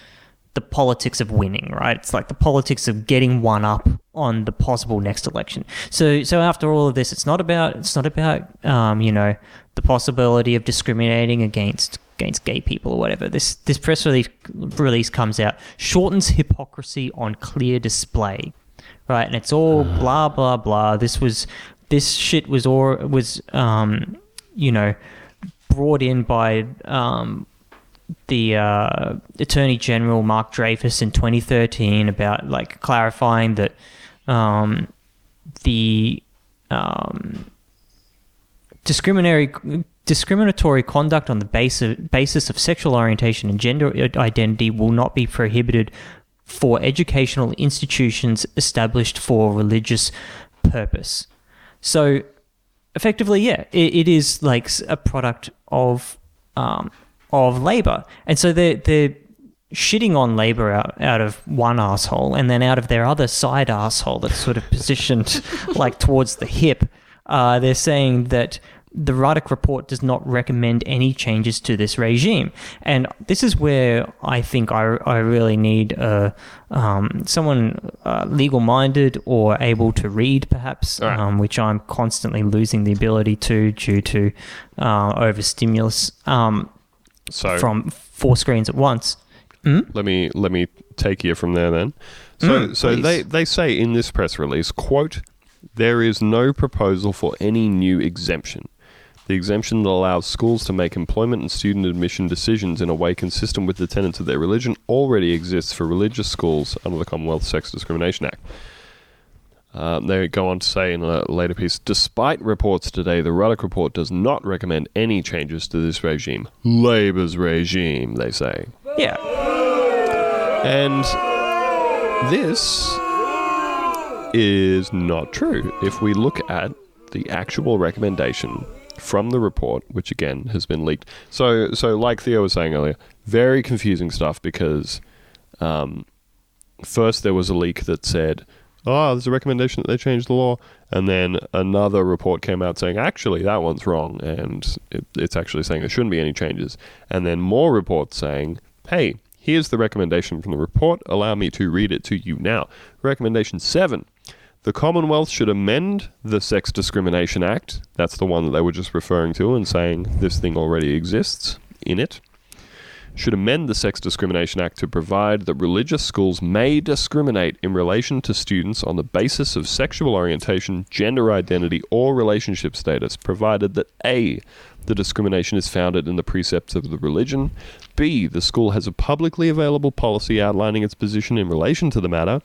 the politics of winning, right? It's like the politics of getting one up on the possible next election. So, so after all of this, it's not about it's not about um, you know the possibility of discriminating against against gay people or whatever. This this press release release comes out Shorten's hypocrisy on clear display, right? And it's all blah blah blah. This was this shit was or was um, you know brought in by um, the uh, Attorney General Mark Dreyfus in 2013 about like clarifying that um, the um, discriminatory discriminatory conduct on the basis basis of sexual orientation and gender identity will not be prohibited for educational institutions established for religious purpose. So effectively, yeah, it, it is like a product of um, of Labor, and so they're they're shitting on Labor out, out of one asshole, and then out of their other side asshole that's sort of positioned like towards the hip. Uh, they're saying that the Ruddock report does not recommend any changes to this regime, and this is where I think I, I really need uh, um, someone uh, legal-minded or able to read, perhaps, right. um, which I'm constantly losing the ability to due to uh, overstimulus um, So from four screens at once. let me let me take you from there then. So Mm, so please. they they say in this press release, quote, there is no proposal for any new exemption. The exemption that allows schools to make employment and student admission decisions in a way consistent with the tenets of their religion already exists for religious schools under the Commonwealth Sex Discrimination Act. Um, they go on to say in a later piece, despite reports today, the Ruddock report does not recommend any changes to this regime. Labor's regime, they say. Yeah. And this is not true. If we look at the actual recommendation from the report, which again has been leaked. So, so like Theo was saying earlier, very confusing stuff because um, first there was a leak that said, "Oh, there's a recommendation that they change the law," and then another report came out saying, "Actually, that one's wrong," and it, it's actually saying there shouldn't be any changes. And then more reports saying, "Hey, here's the recommendation from the report. Allow me to read it to you now." Recommendation seven. The Commonwealth should amend the Sex Discrimination Act. That's the one that they were just referring to and saying this thing already exists in it should amend the Sex Discrimination Act to provide that religious schools may discriminate in relation to students on the basis of sexual orientation, gender identity, or relationship status, provided that A. The discrimination is founded in the precepts of the religion, B. The school has a publicly available policy outlining its position in relation to the matter,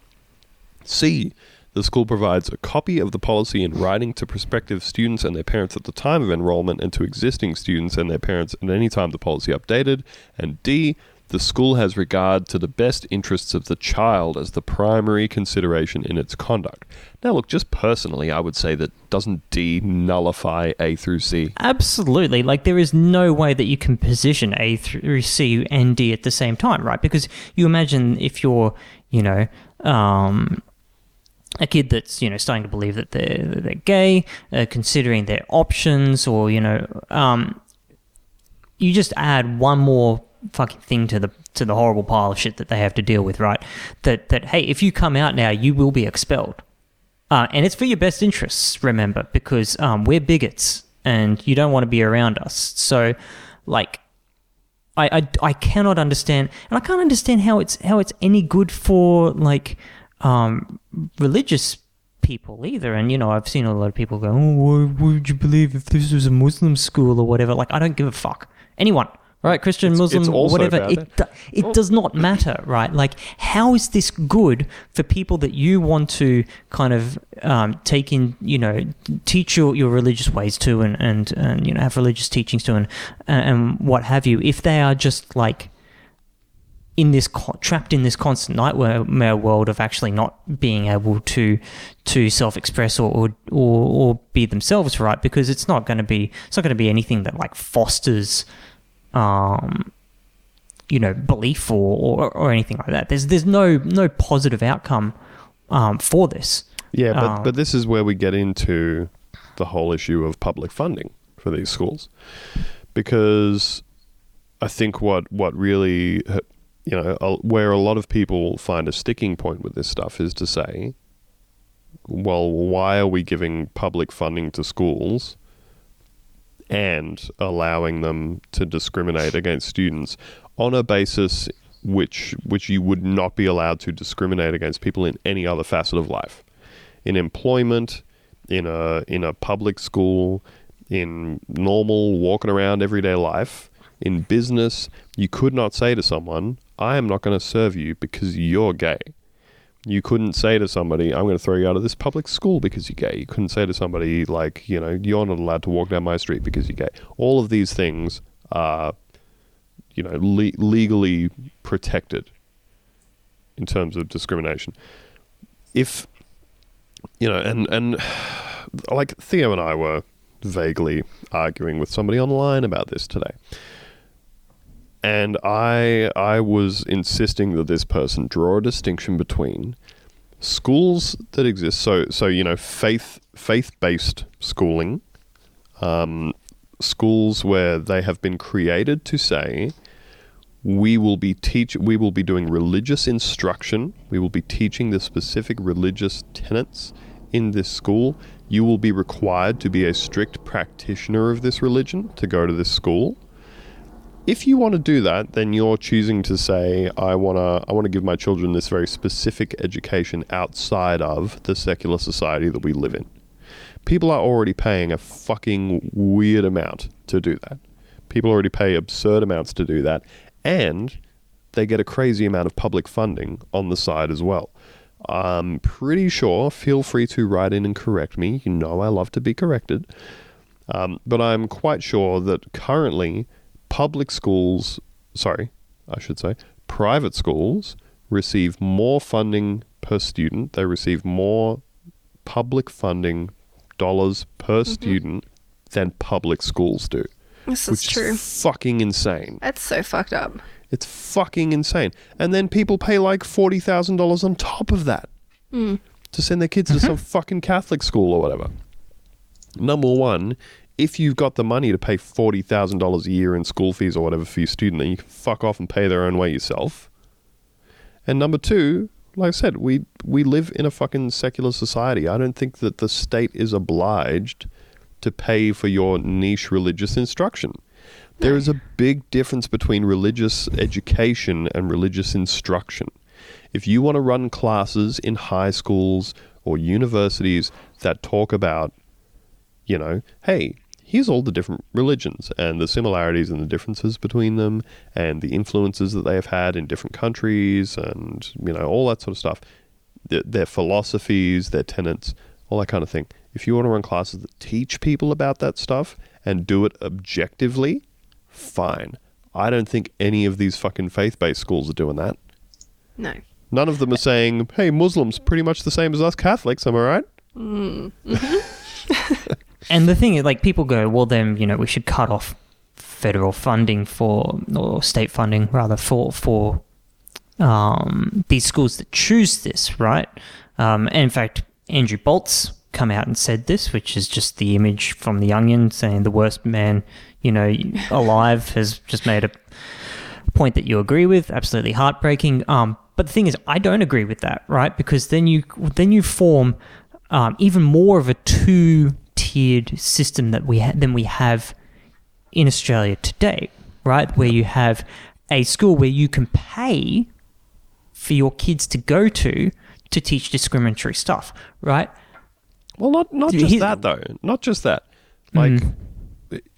C. The school provides a copy of the policy in writing to prospective students and their parents at the time of enrollment and to existing students and their parents at any time the policy updated. And D. The school has regard to the best interests of the child as the primary consideration in its conduct. Now, look, just personally, I would say that doesn't D nullify A through C? Absolutely. Like there is no way that you can position A through C and D at the same time, right? Because you imagine if you're, you know, um, a kid that's you know starting to believe that they're they're gay, uh, considering their options, or you know, um, you just add one more fucking thing to the to the horrible pile of shit that they have to deal with, right? That that hey, if you come out now, you will be expelled, uh, and it's for your best interests. Remember, because um, we're bigots, and you don't want to be around us. So, like. I, I, I cannot understand, and I can't understand how it's how it's any good for like um, religious people either. And you know, I've seen a lot of people go, "Oh, why would you believe if this was a Muslim school or whatever?" Like, I don't give a fuck. Anyone, right? Christian, It's- Muslim, it's whatever. bad. It do- it does not matter, right? Like, how is this good for people that you want to kind of um, take in, you know, teach your, your religious ways to, and, and and you know have religious teachings to, and and what have you? If they are just like in this trapped in this constant nightmare world of actually not being able to to self-express or or, or, or be themselves right because it's not going to be it's not going to be anything that like fosters um you know belief or, or or anything like that there's there's no no positive outcome um for this Yeah, but, Um, but this is where we get into the whole issue of public funding for these schools. Because I think what, what really, you know, a- where a lot of people find a sticking point with this stuff is to say, well, why are we giving public funding to schools and allowing them to discriminate against students on a basis which which you would not be allowed to discriminate against people in any other facet of life? In employment in a in a public school in normal walking around everyday life in business you could not say to someone i am not going to serve you because you're gay you couldn't say to somebody, I'm going to throw you out of this public school because you're gay. You couldn't say to somebody, like, you know, you're not allowed to walk down my street because you're gay. All of these things are, you know, le- legally protected in terms of discrimination. If, you know, and, and like Theo and I were vaguely arguing with somebody online about this today and I I was insisting that this person draw a distinction between schools that exist. So so you know faith faith based schooling, um, schools where they have been created to say we will be teach we will be doing religious instruction. We will be teaching the specific religious tenets in this school. You will be required to be a strict practitioner of this religion to go to this school if you want to do that, then you're choosing to say, I want to, I want to give my children this very specific education outside of the secular society that we live in. People are already paying a fucking weird amount to do that. People already pay absurd amounts to do that, and they get a crazy amount of public funding on the side as well. I'm pretty sure. Feel free to write in and correct me. You know I love to be corrected. Um, but I'm quite sure that currently public schools, sorry, I should say, private schools receive more funding per student. They receive more public funding dollars per mm-hmm. student than public schools do, This is true. is fucking insane. That's so fucked up. It's fucking insane. And then people pay like forty thousand dollars on top of that mm. to send their kids to some fucking Catholic school or whatever. Number one, if you've got the money to pay forty thousand dollars a year in school fees or whatever for your student, then you can fuck off and pay their own way yourself. And number two, like I said, we we live in a fucking secular society. I don't think that the state is obliged to pay for your niche religious instruction. There is a big difference between religious education and religious instruction. If you want to run classes in high schools or universities that talk about, you know, hey, here's all the different religions and the similarities and the differences between them and the influences that they have had in different countries and, you know, all that sort of stuff, their, their philosophies, their tenets, all that kind of thing. If you want to run classes that teach people about that stuff and do it objectively, fine. I don't think any of these fucking faith based schools are doing that. No. None of them are saying, hey, Muslims, pretty much the same as us Catholics, am I right? Mm. Mm-hmm. And the thing is, like, people go, well, then, you know, we should cut off federal funding for, or state funding, rather, for, for um, these schools that choose this, right? Um, and in fact, Andrew Bolt's come out and said this, which is just the image from The Onion saying the worst man, you know, alive has just made a point that you agree with. Absolutely heartbreaking. Um, but the thing is, I don't agree with that, right? Because then you then you form um, even more of a two-tiered system that we ha- than we have in Australia today, right? Where you have a school where you can pay for your kids to go to to teach discriminatory stuff, right? Well, not not just he- that though. Not just that. Like,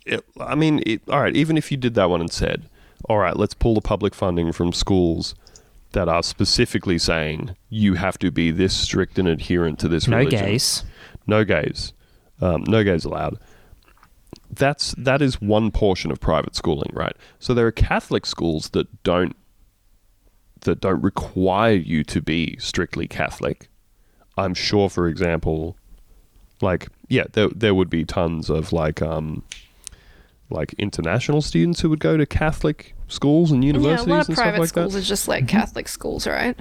it, I mean, it, all right. Even if you did that one and said, "All right, let's pull the public funding from schools that are specifically saying you have to be this strict and adherent to this religion. No religion." gays. no gays, um, no gays allowed. That's that is one portion of private schooling, right? So there are Catholic schools that don't that don't require you to be strictly Catholic. I'm sure, for example, like yeah, there there would be tons of like um like international students who would go to Catholic schools and universities Yeah, a lot of and stuff private like schools that. are just like mm-hmm. Catholic schools, right?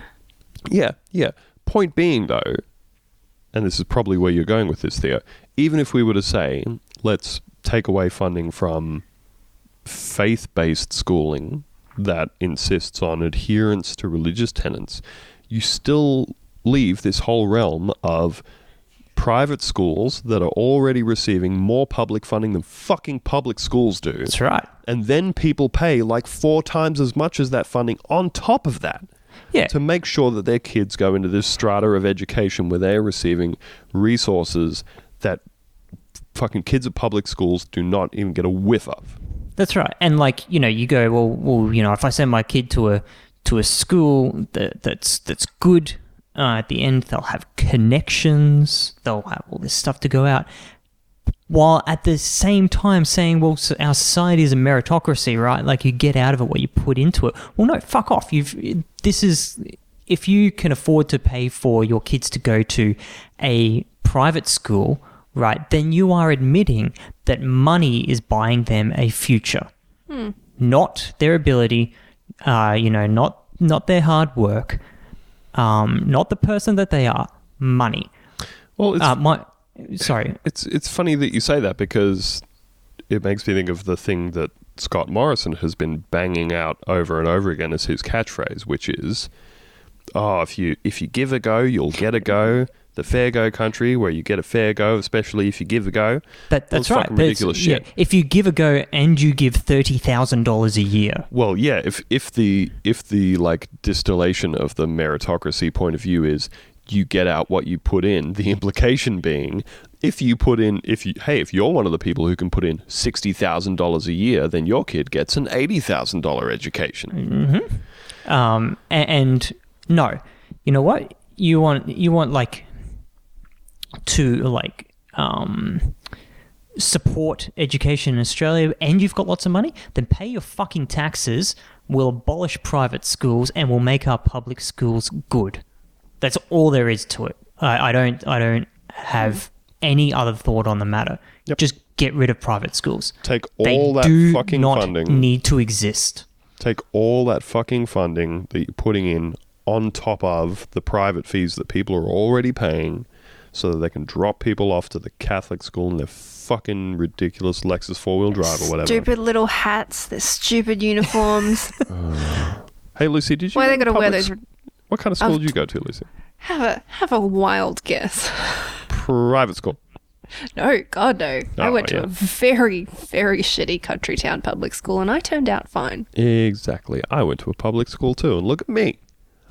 Yeah, yeah. Point being, though, and this is probably where you're going with this, Theo, even if we were to say, let's take away funding from faith based schooling that insists on adherence to religious tenets, you still leave this whole realm of private schools that are already receiving more public funding than fucking public schools do That's right. and then people pay like four times as much as that funding on top of that Yeah. to make sure that their kids go into this strata of education where they're receiving resources that fucking kids at public schools do not even get a whiff of. That's right. And like, you know, you go, well, well, you know, if I send my kid to a to a school that that's that's good, uh, at the end they'll have connections, they'll have all this stuff to go out. While at the same time saying, well, so our society is a meritocracy, right? Like you get out of it what you put into it. Well, no, fuck off. You've this is if you can afford to pay for your kids to go to a private school, right? Then you are admitting that money is buying them a future, not their ability, uh, you know, not not their hard work, um, not the person that they are. Money. Well, it's Uh, my sorry. it's it's funny that you say that because it makes me think of the thing that Scott Morrison has been banging out over and over again as his catchphrase, which is, "Oh, if you if you give a go, you'll get a go." The fair go country, where you get a fair go, especially if you give a go. That, that's right. fucking ridiculous yeah, shit. if you give a go and you give thirty thousand dollars a year, Well, yeah, if if the if the like distillation of the meritocracy point of view is you get out what you put in, the implication being if you put in if you hey, if you're one of the people who can put in sixty thousand dollars a year, then your kid gets an eighty thousand dollar education. um, a- and, no, you know what? You want you want like to like um support education in Australia and you've got lots of money, then pay your fucking taxes. We'll abolish private schools and we'll make our public schools good. That's all there is to it. I, I don't I don't have any other thought on the matter. Yep. Just get rid of private schools. Take They all that do fucking not funding. need to exist. take all that fucking funding that you're putting in on top of the private fees that people are already paying so that they can drop people off to the Catholic school in their fucking ridiculous Lexus four wheel drive or whatever. Stupid little hats, their stupid uniforms. Hey Lucy, did you Why go they to gotta wear those? What kind of school Um, did you go to, Lucy? Have a have a wild guess. Private school. No, God no. I Oh, went to a very, very shitty country town public school, and I turned out fine. Exactly. I went to a public school too, and look at me.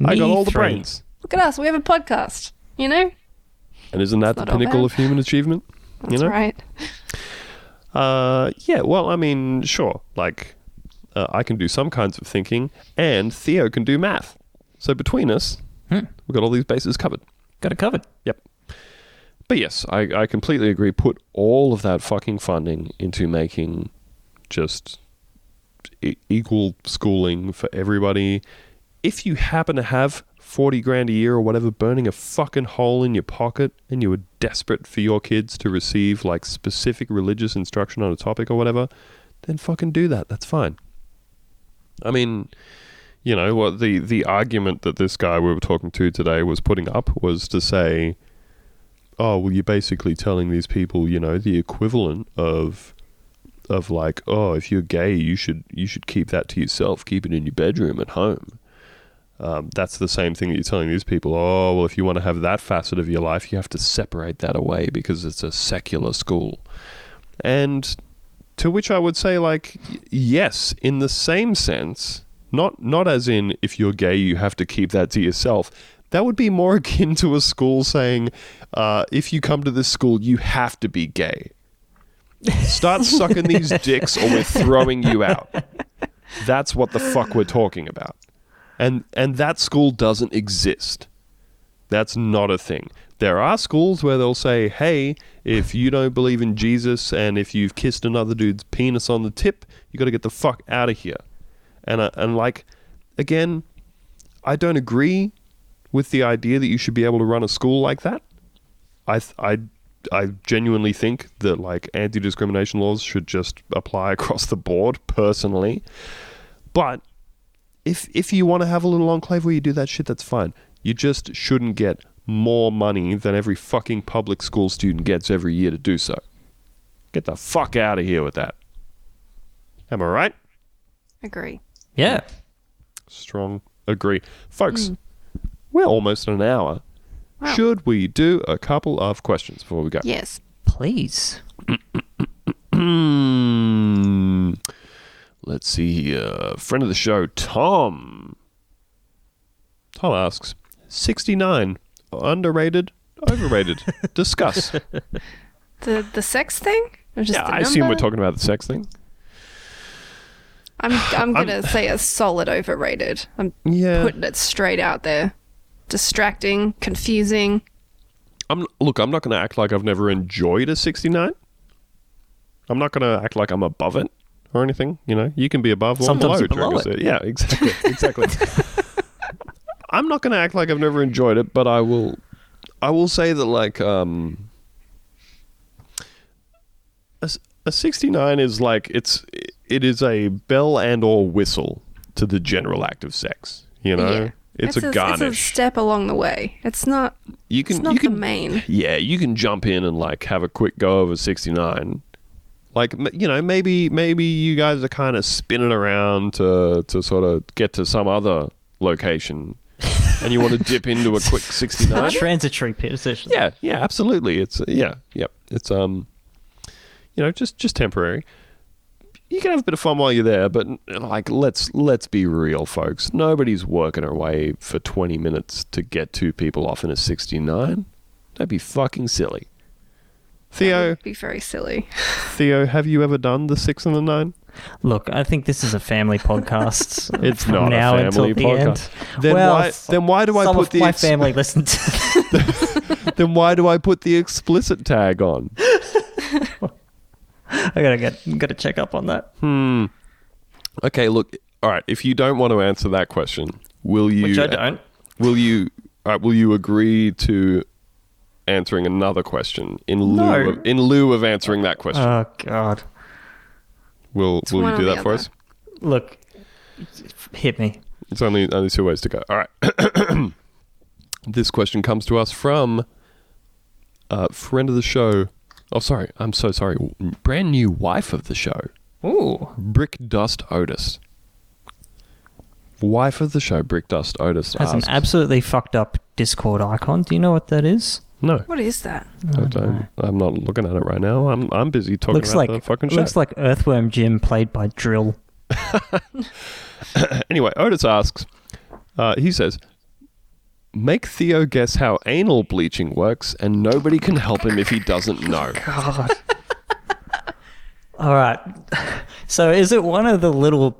I got all the three. brains. Look at us. We have a podcast. You know, And isn't that the pinnacle bad. of human achievement? that's you know? right. Uh, yeah. Well, I mean, sure. Like, uh, I can do some kinds of thinking, and Theo can do math. So between us, Hmm. we've got all these bases covered. Got it covered. Yep. But yes, I, I completely agree. Put all of that fucking funding into making just e- equal schooling for everybody. If you happen to have 40 grand a year or whatever burning a fucking hole in your pocket and you were desperate for your kids to receive like specific religious instruction on a topic or whatever, then fucking do that. That's fine. I mean, you know what the the argument that this guy we were talking to today was putting up was to say, oh well, you're basically telling these people, you know, the equivalent of of like, oh, if you're gay, you should you should keep that to yourself, keep it in your bedroom at home. Um, that's the same thing that you're telling these people. Oh, well, if you want to have that facet of your life, you have to separate that away because it's a secular school. And to which I would say, like, yes, in the same sense, not not as in if you're gay, you have to keep that to yourself. That would be more akin to a school saying, uh, if you come to this school, you have to be gay. Start sucking these dicks, or we're throwing you out. That's what the fuck we're talking about. And and that school doesn't exist. That's not a thing. There are schools where they'll say, "Hey, if you don't believe in Jesus and if you've kissed another dude's penis on the tip, you got to get the fuck out of here." And uh, and like again, I don't agree with the idea that you should be able to run a school like that. I th- I I genuinely think that like anti-discrimination laws should just apply across the board personally. But if if you want to have a little enclave where you do that shit, that's fine. You just shouldn't get more money than every fucking public school student gets every year to do so. Get the fuck out of here with that. Am I right? Agree. Yeah. Strong agree. Folks, hmm. we're almost an hour. Wow. Should we do a couple of questions before we go? Yes. Please. Let's see here. Friend of the show, Tom. Tom asks 69. Underrated? Overrated? Discuss. The the sex thing? Or just yeah, the I assume we're number? talking about the sex thing. I'm I'm gonna say a solid overrated. I'm Yeah. putting it straight out there. Distracting, confusing. I'm look, I'm not going to act like I've never enjoyed a 69. I'm not going to act like I'm above it or anything, you know. You can be above or Sometimes below. you're below a set. Yeah, exactly. Exactly. I'm not going to act like I've never enjoyed it, but I will I will say that like um a 69 is like it's it is a bell and or whistle to the general act of sex, you know. Yeah. It's, a It's garnish. a step along the way. It's not. you can It's not you the can main. yeah, you can jump in and like have a quick go of a 69. Like you know, maybe maybe you guys are kind of spinning around to to sort of get to some other location, and you want to dip into a quick 69. Transitory position. Yeah, yeah, absolutely. It's uh, yeah, yep. It's um, you know, just just temporary. You can have a bit of fun while you're there, but like let's let's be real, folks. Nobody's working away for 20 minutes to get two people off in a 69. That'd be fucking silly. Theo, Be very silly. Theo, have you ever done the six and the nine? Look, I think this is a family podcast. It's from not a now family until the end. Then well, why- then why do I put the my ex- family listen to? then why do I put the explicit tag on? I gotta get gotta check up on that. Hmm. Okay, look. All right. If you don't want to answer that question, will you? Which I don't. Will you? All right, will you agree to answering another question in lieu No. of, in lieu of answering that question? Oh God! will it's Will you do that for other. us? Look, hit me. It's only only two ways to go. All right. this question comes to us from a friend of the show. Oh, sorry. I'm so sorry. Brand new wife of the show, Ooh, Brick Dust Otis. Wife of the show, Brick Dust Otis. has an absolutely fucked up Discord icon. Do you know what that is? No. What is that? I don't, I'm not looking at it right now. I'm I'm busy talking looks about like the fucking show. looks like Earthworm Jim played by Drill. anyway, Otis asks. Uh, he says, "Make Theo guess how anal bleaching works, and nobody can help him if he doesn't know." God. All right. So is it one of the little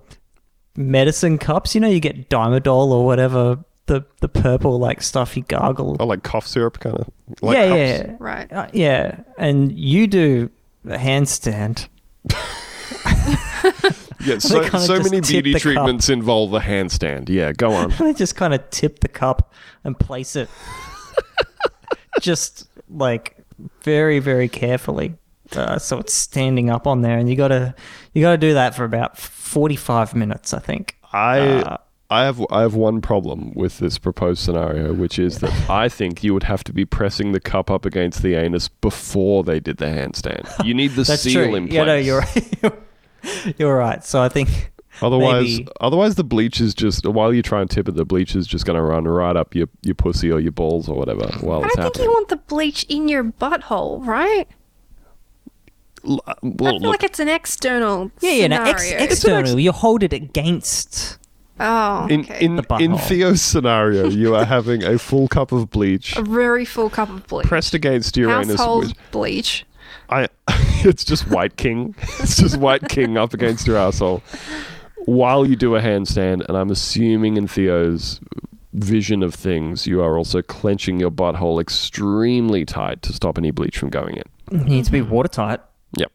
medicine cups? You know, you get Dimedol or whatever the the purple like stuff you gargle. Oh, like cough syrup, kind of. Like yeah, cups. yeah, Right. uh, yeah. And you do a handstand. Yeah, so, so many beauty the cup. treatments involve a handstand. Yeah, go on. They just kind of tip the cup and place it, just like very, very carefully, uh, so it's standing up on there. And you gotta, you gotta do that for about forty-five minutes, I think. I Uh, I have I have one problem with this proposed scenario, which is that I think you would have to be pressing the cup up against the anus before they did the handstand. You need the That's seal true. in place. Yeah, no, you're right. you're right. So I think Otherwise, maybe- otherwise the bleach is just while you try and tip it, the bleach is just going to run right up your, your pussy or your balls or whatever while I it's don't think happening. you want the bleach in your butthole, right? L- uh, I well, feel look, like it's an external yeah, yeah. No, ex- scenario. external. You hold it against. Oh, in okay. in The butthole. in Theo's scenario, you are having a full cup of bleach a very full cup of bleach. pressed against your anus. Household Which bleach. I, it's just White King. It's just White King up against your asshole while you do a handstand. And I'm assuming in Theo's vision of things, you are also clenching your butthole extremely tight to stop any bleach from going in. It needs to be watertight. Yep.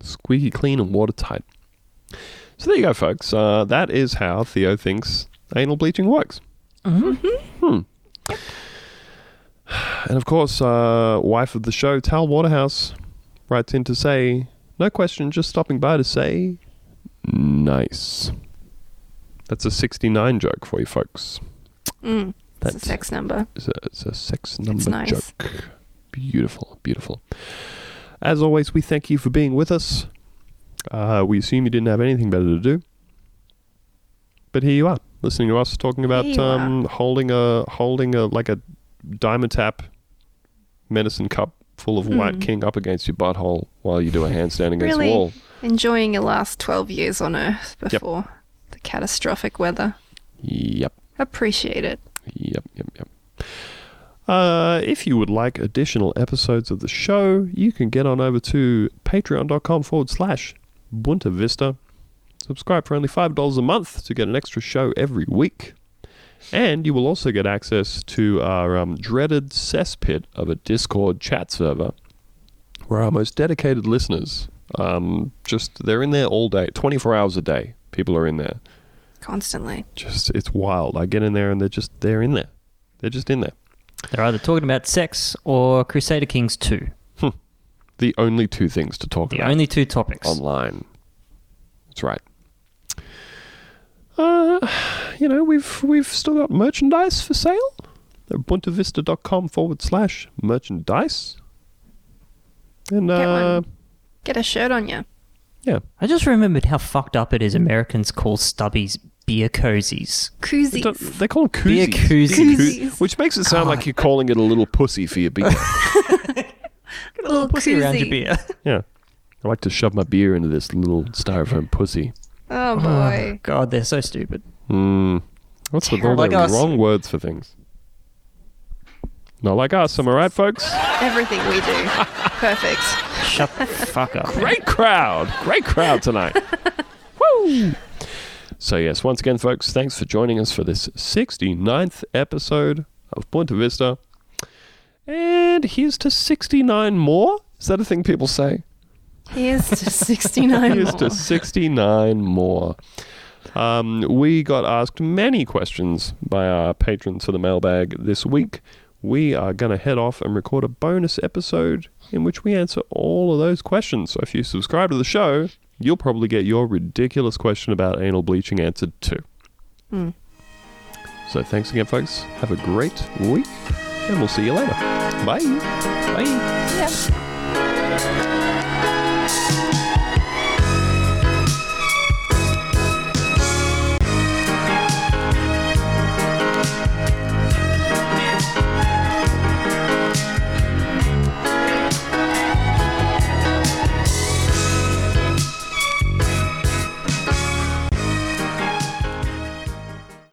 Squeaky clean and watertight. So there you go, folks. Uh, that is how Theo thinks anal bleaching works. Hmm. And of course, uh, wife of the show, Tal Waterhouse, writes in to say, no question, just stopping by to say, nice. That's a 69 joke for you folks. Mm, it's a sex number. It's a, it's a sex number nice. joke. Beautiful, beautiful. As always, we thank you for being with us. Uh, we assume you didn't have anything better to do, but here you are, listening to us talking about um, holding a holding a like a diamond tap medicine cup full of White Hmm. King up against your butthole while you do a handstand against Really? the wall. Enjoying your last 12 years on Earth before the catastrophic weather. Yep. Appreciate it. Yep, yep, yep. Uh, if you would like additional episodes of the show, you can get on over to patreon.com forward slash Boonta Vista. Subscribe for only $5 a month to get an extra show every week. And you will also get access to our um, dreaded cesspit of a Discord chat server where our most dedicated listeners, um, just, they're in there all day, 24 hours a day. People are in there Constantly. just it's wild. I get in there and they're just they're in there. They're just in there. They're either talking about sex or Crusader Kings 2. The only two things to talk The about only two topics. online. That's right. Uh, you know we've we've still got merchandise for sale. At boontavista.com forward slash merchandise. And Get uh, one. Get a shirt on you. yeah, I just remembered how fucked up it is Americans call stubbies beer cozies. they, Koozies. they call them Beer koozies. koozies. Koozies. which makes it sound like you're calling it a little pussy for your beer. Get a Little pussy around your beer. yeah, I like to shove my beer into this little styrofoam pussy. Oh boy. God, they're so stupid. Hmm. What's with all Terrible. the Like us. wrong words for things? Not like us, am I right, folks? Everything we do. Perfect. Shut the fuck up. Great crowd. Great crowd tonight. Woo! So, yes, once again, folks, thanks for joining us for this 69th episode of Boonta Vista. And here's to 69 more. Is that a thing people say? Here's to 69 Here's more. to 69 more. Um, we got asked many questions by our patrons for the mailbag this week. We are going to head off and record a bonus episode in which we answer all of those questions. So if you subscribe to the show, you'll probably get your ridiculous question about anal bleaching answered too. Hmm. So thanks again, folks. Have a great week, and we'll see you later. Bye. Bye. Yeah.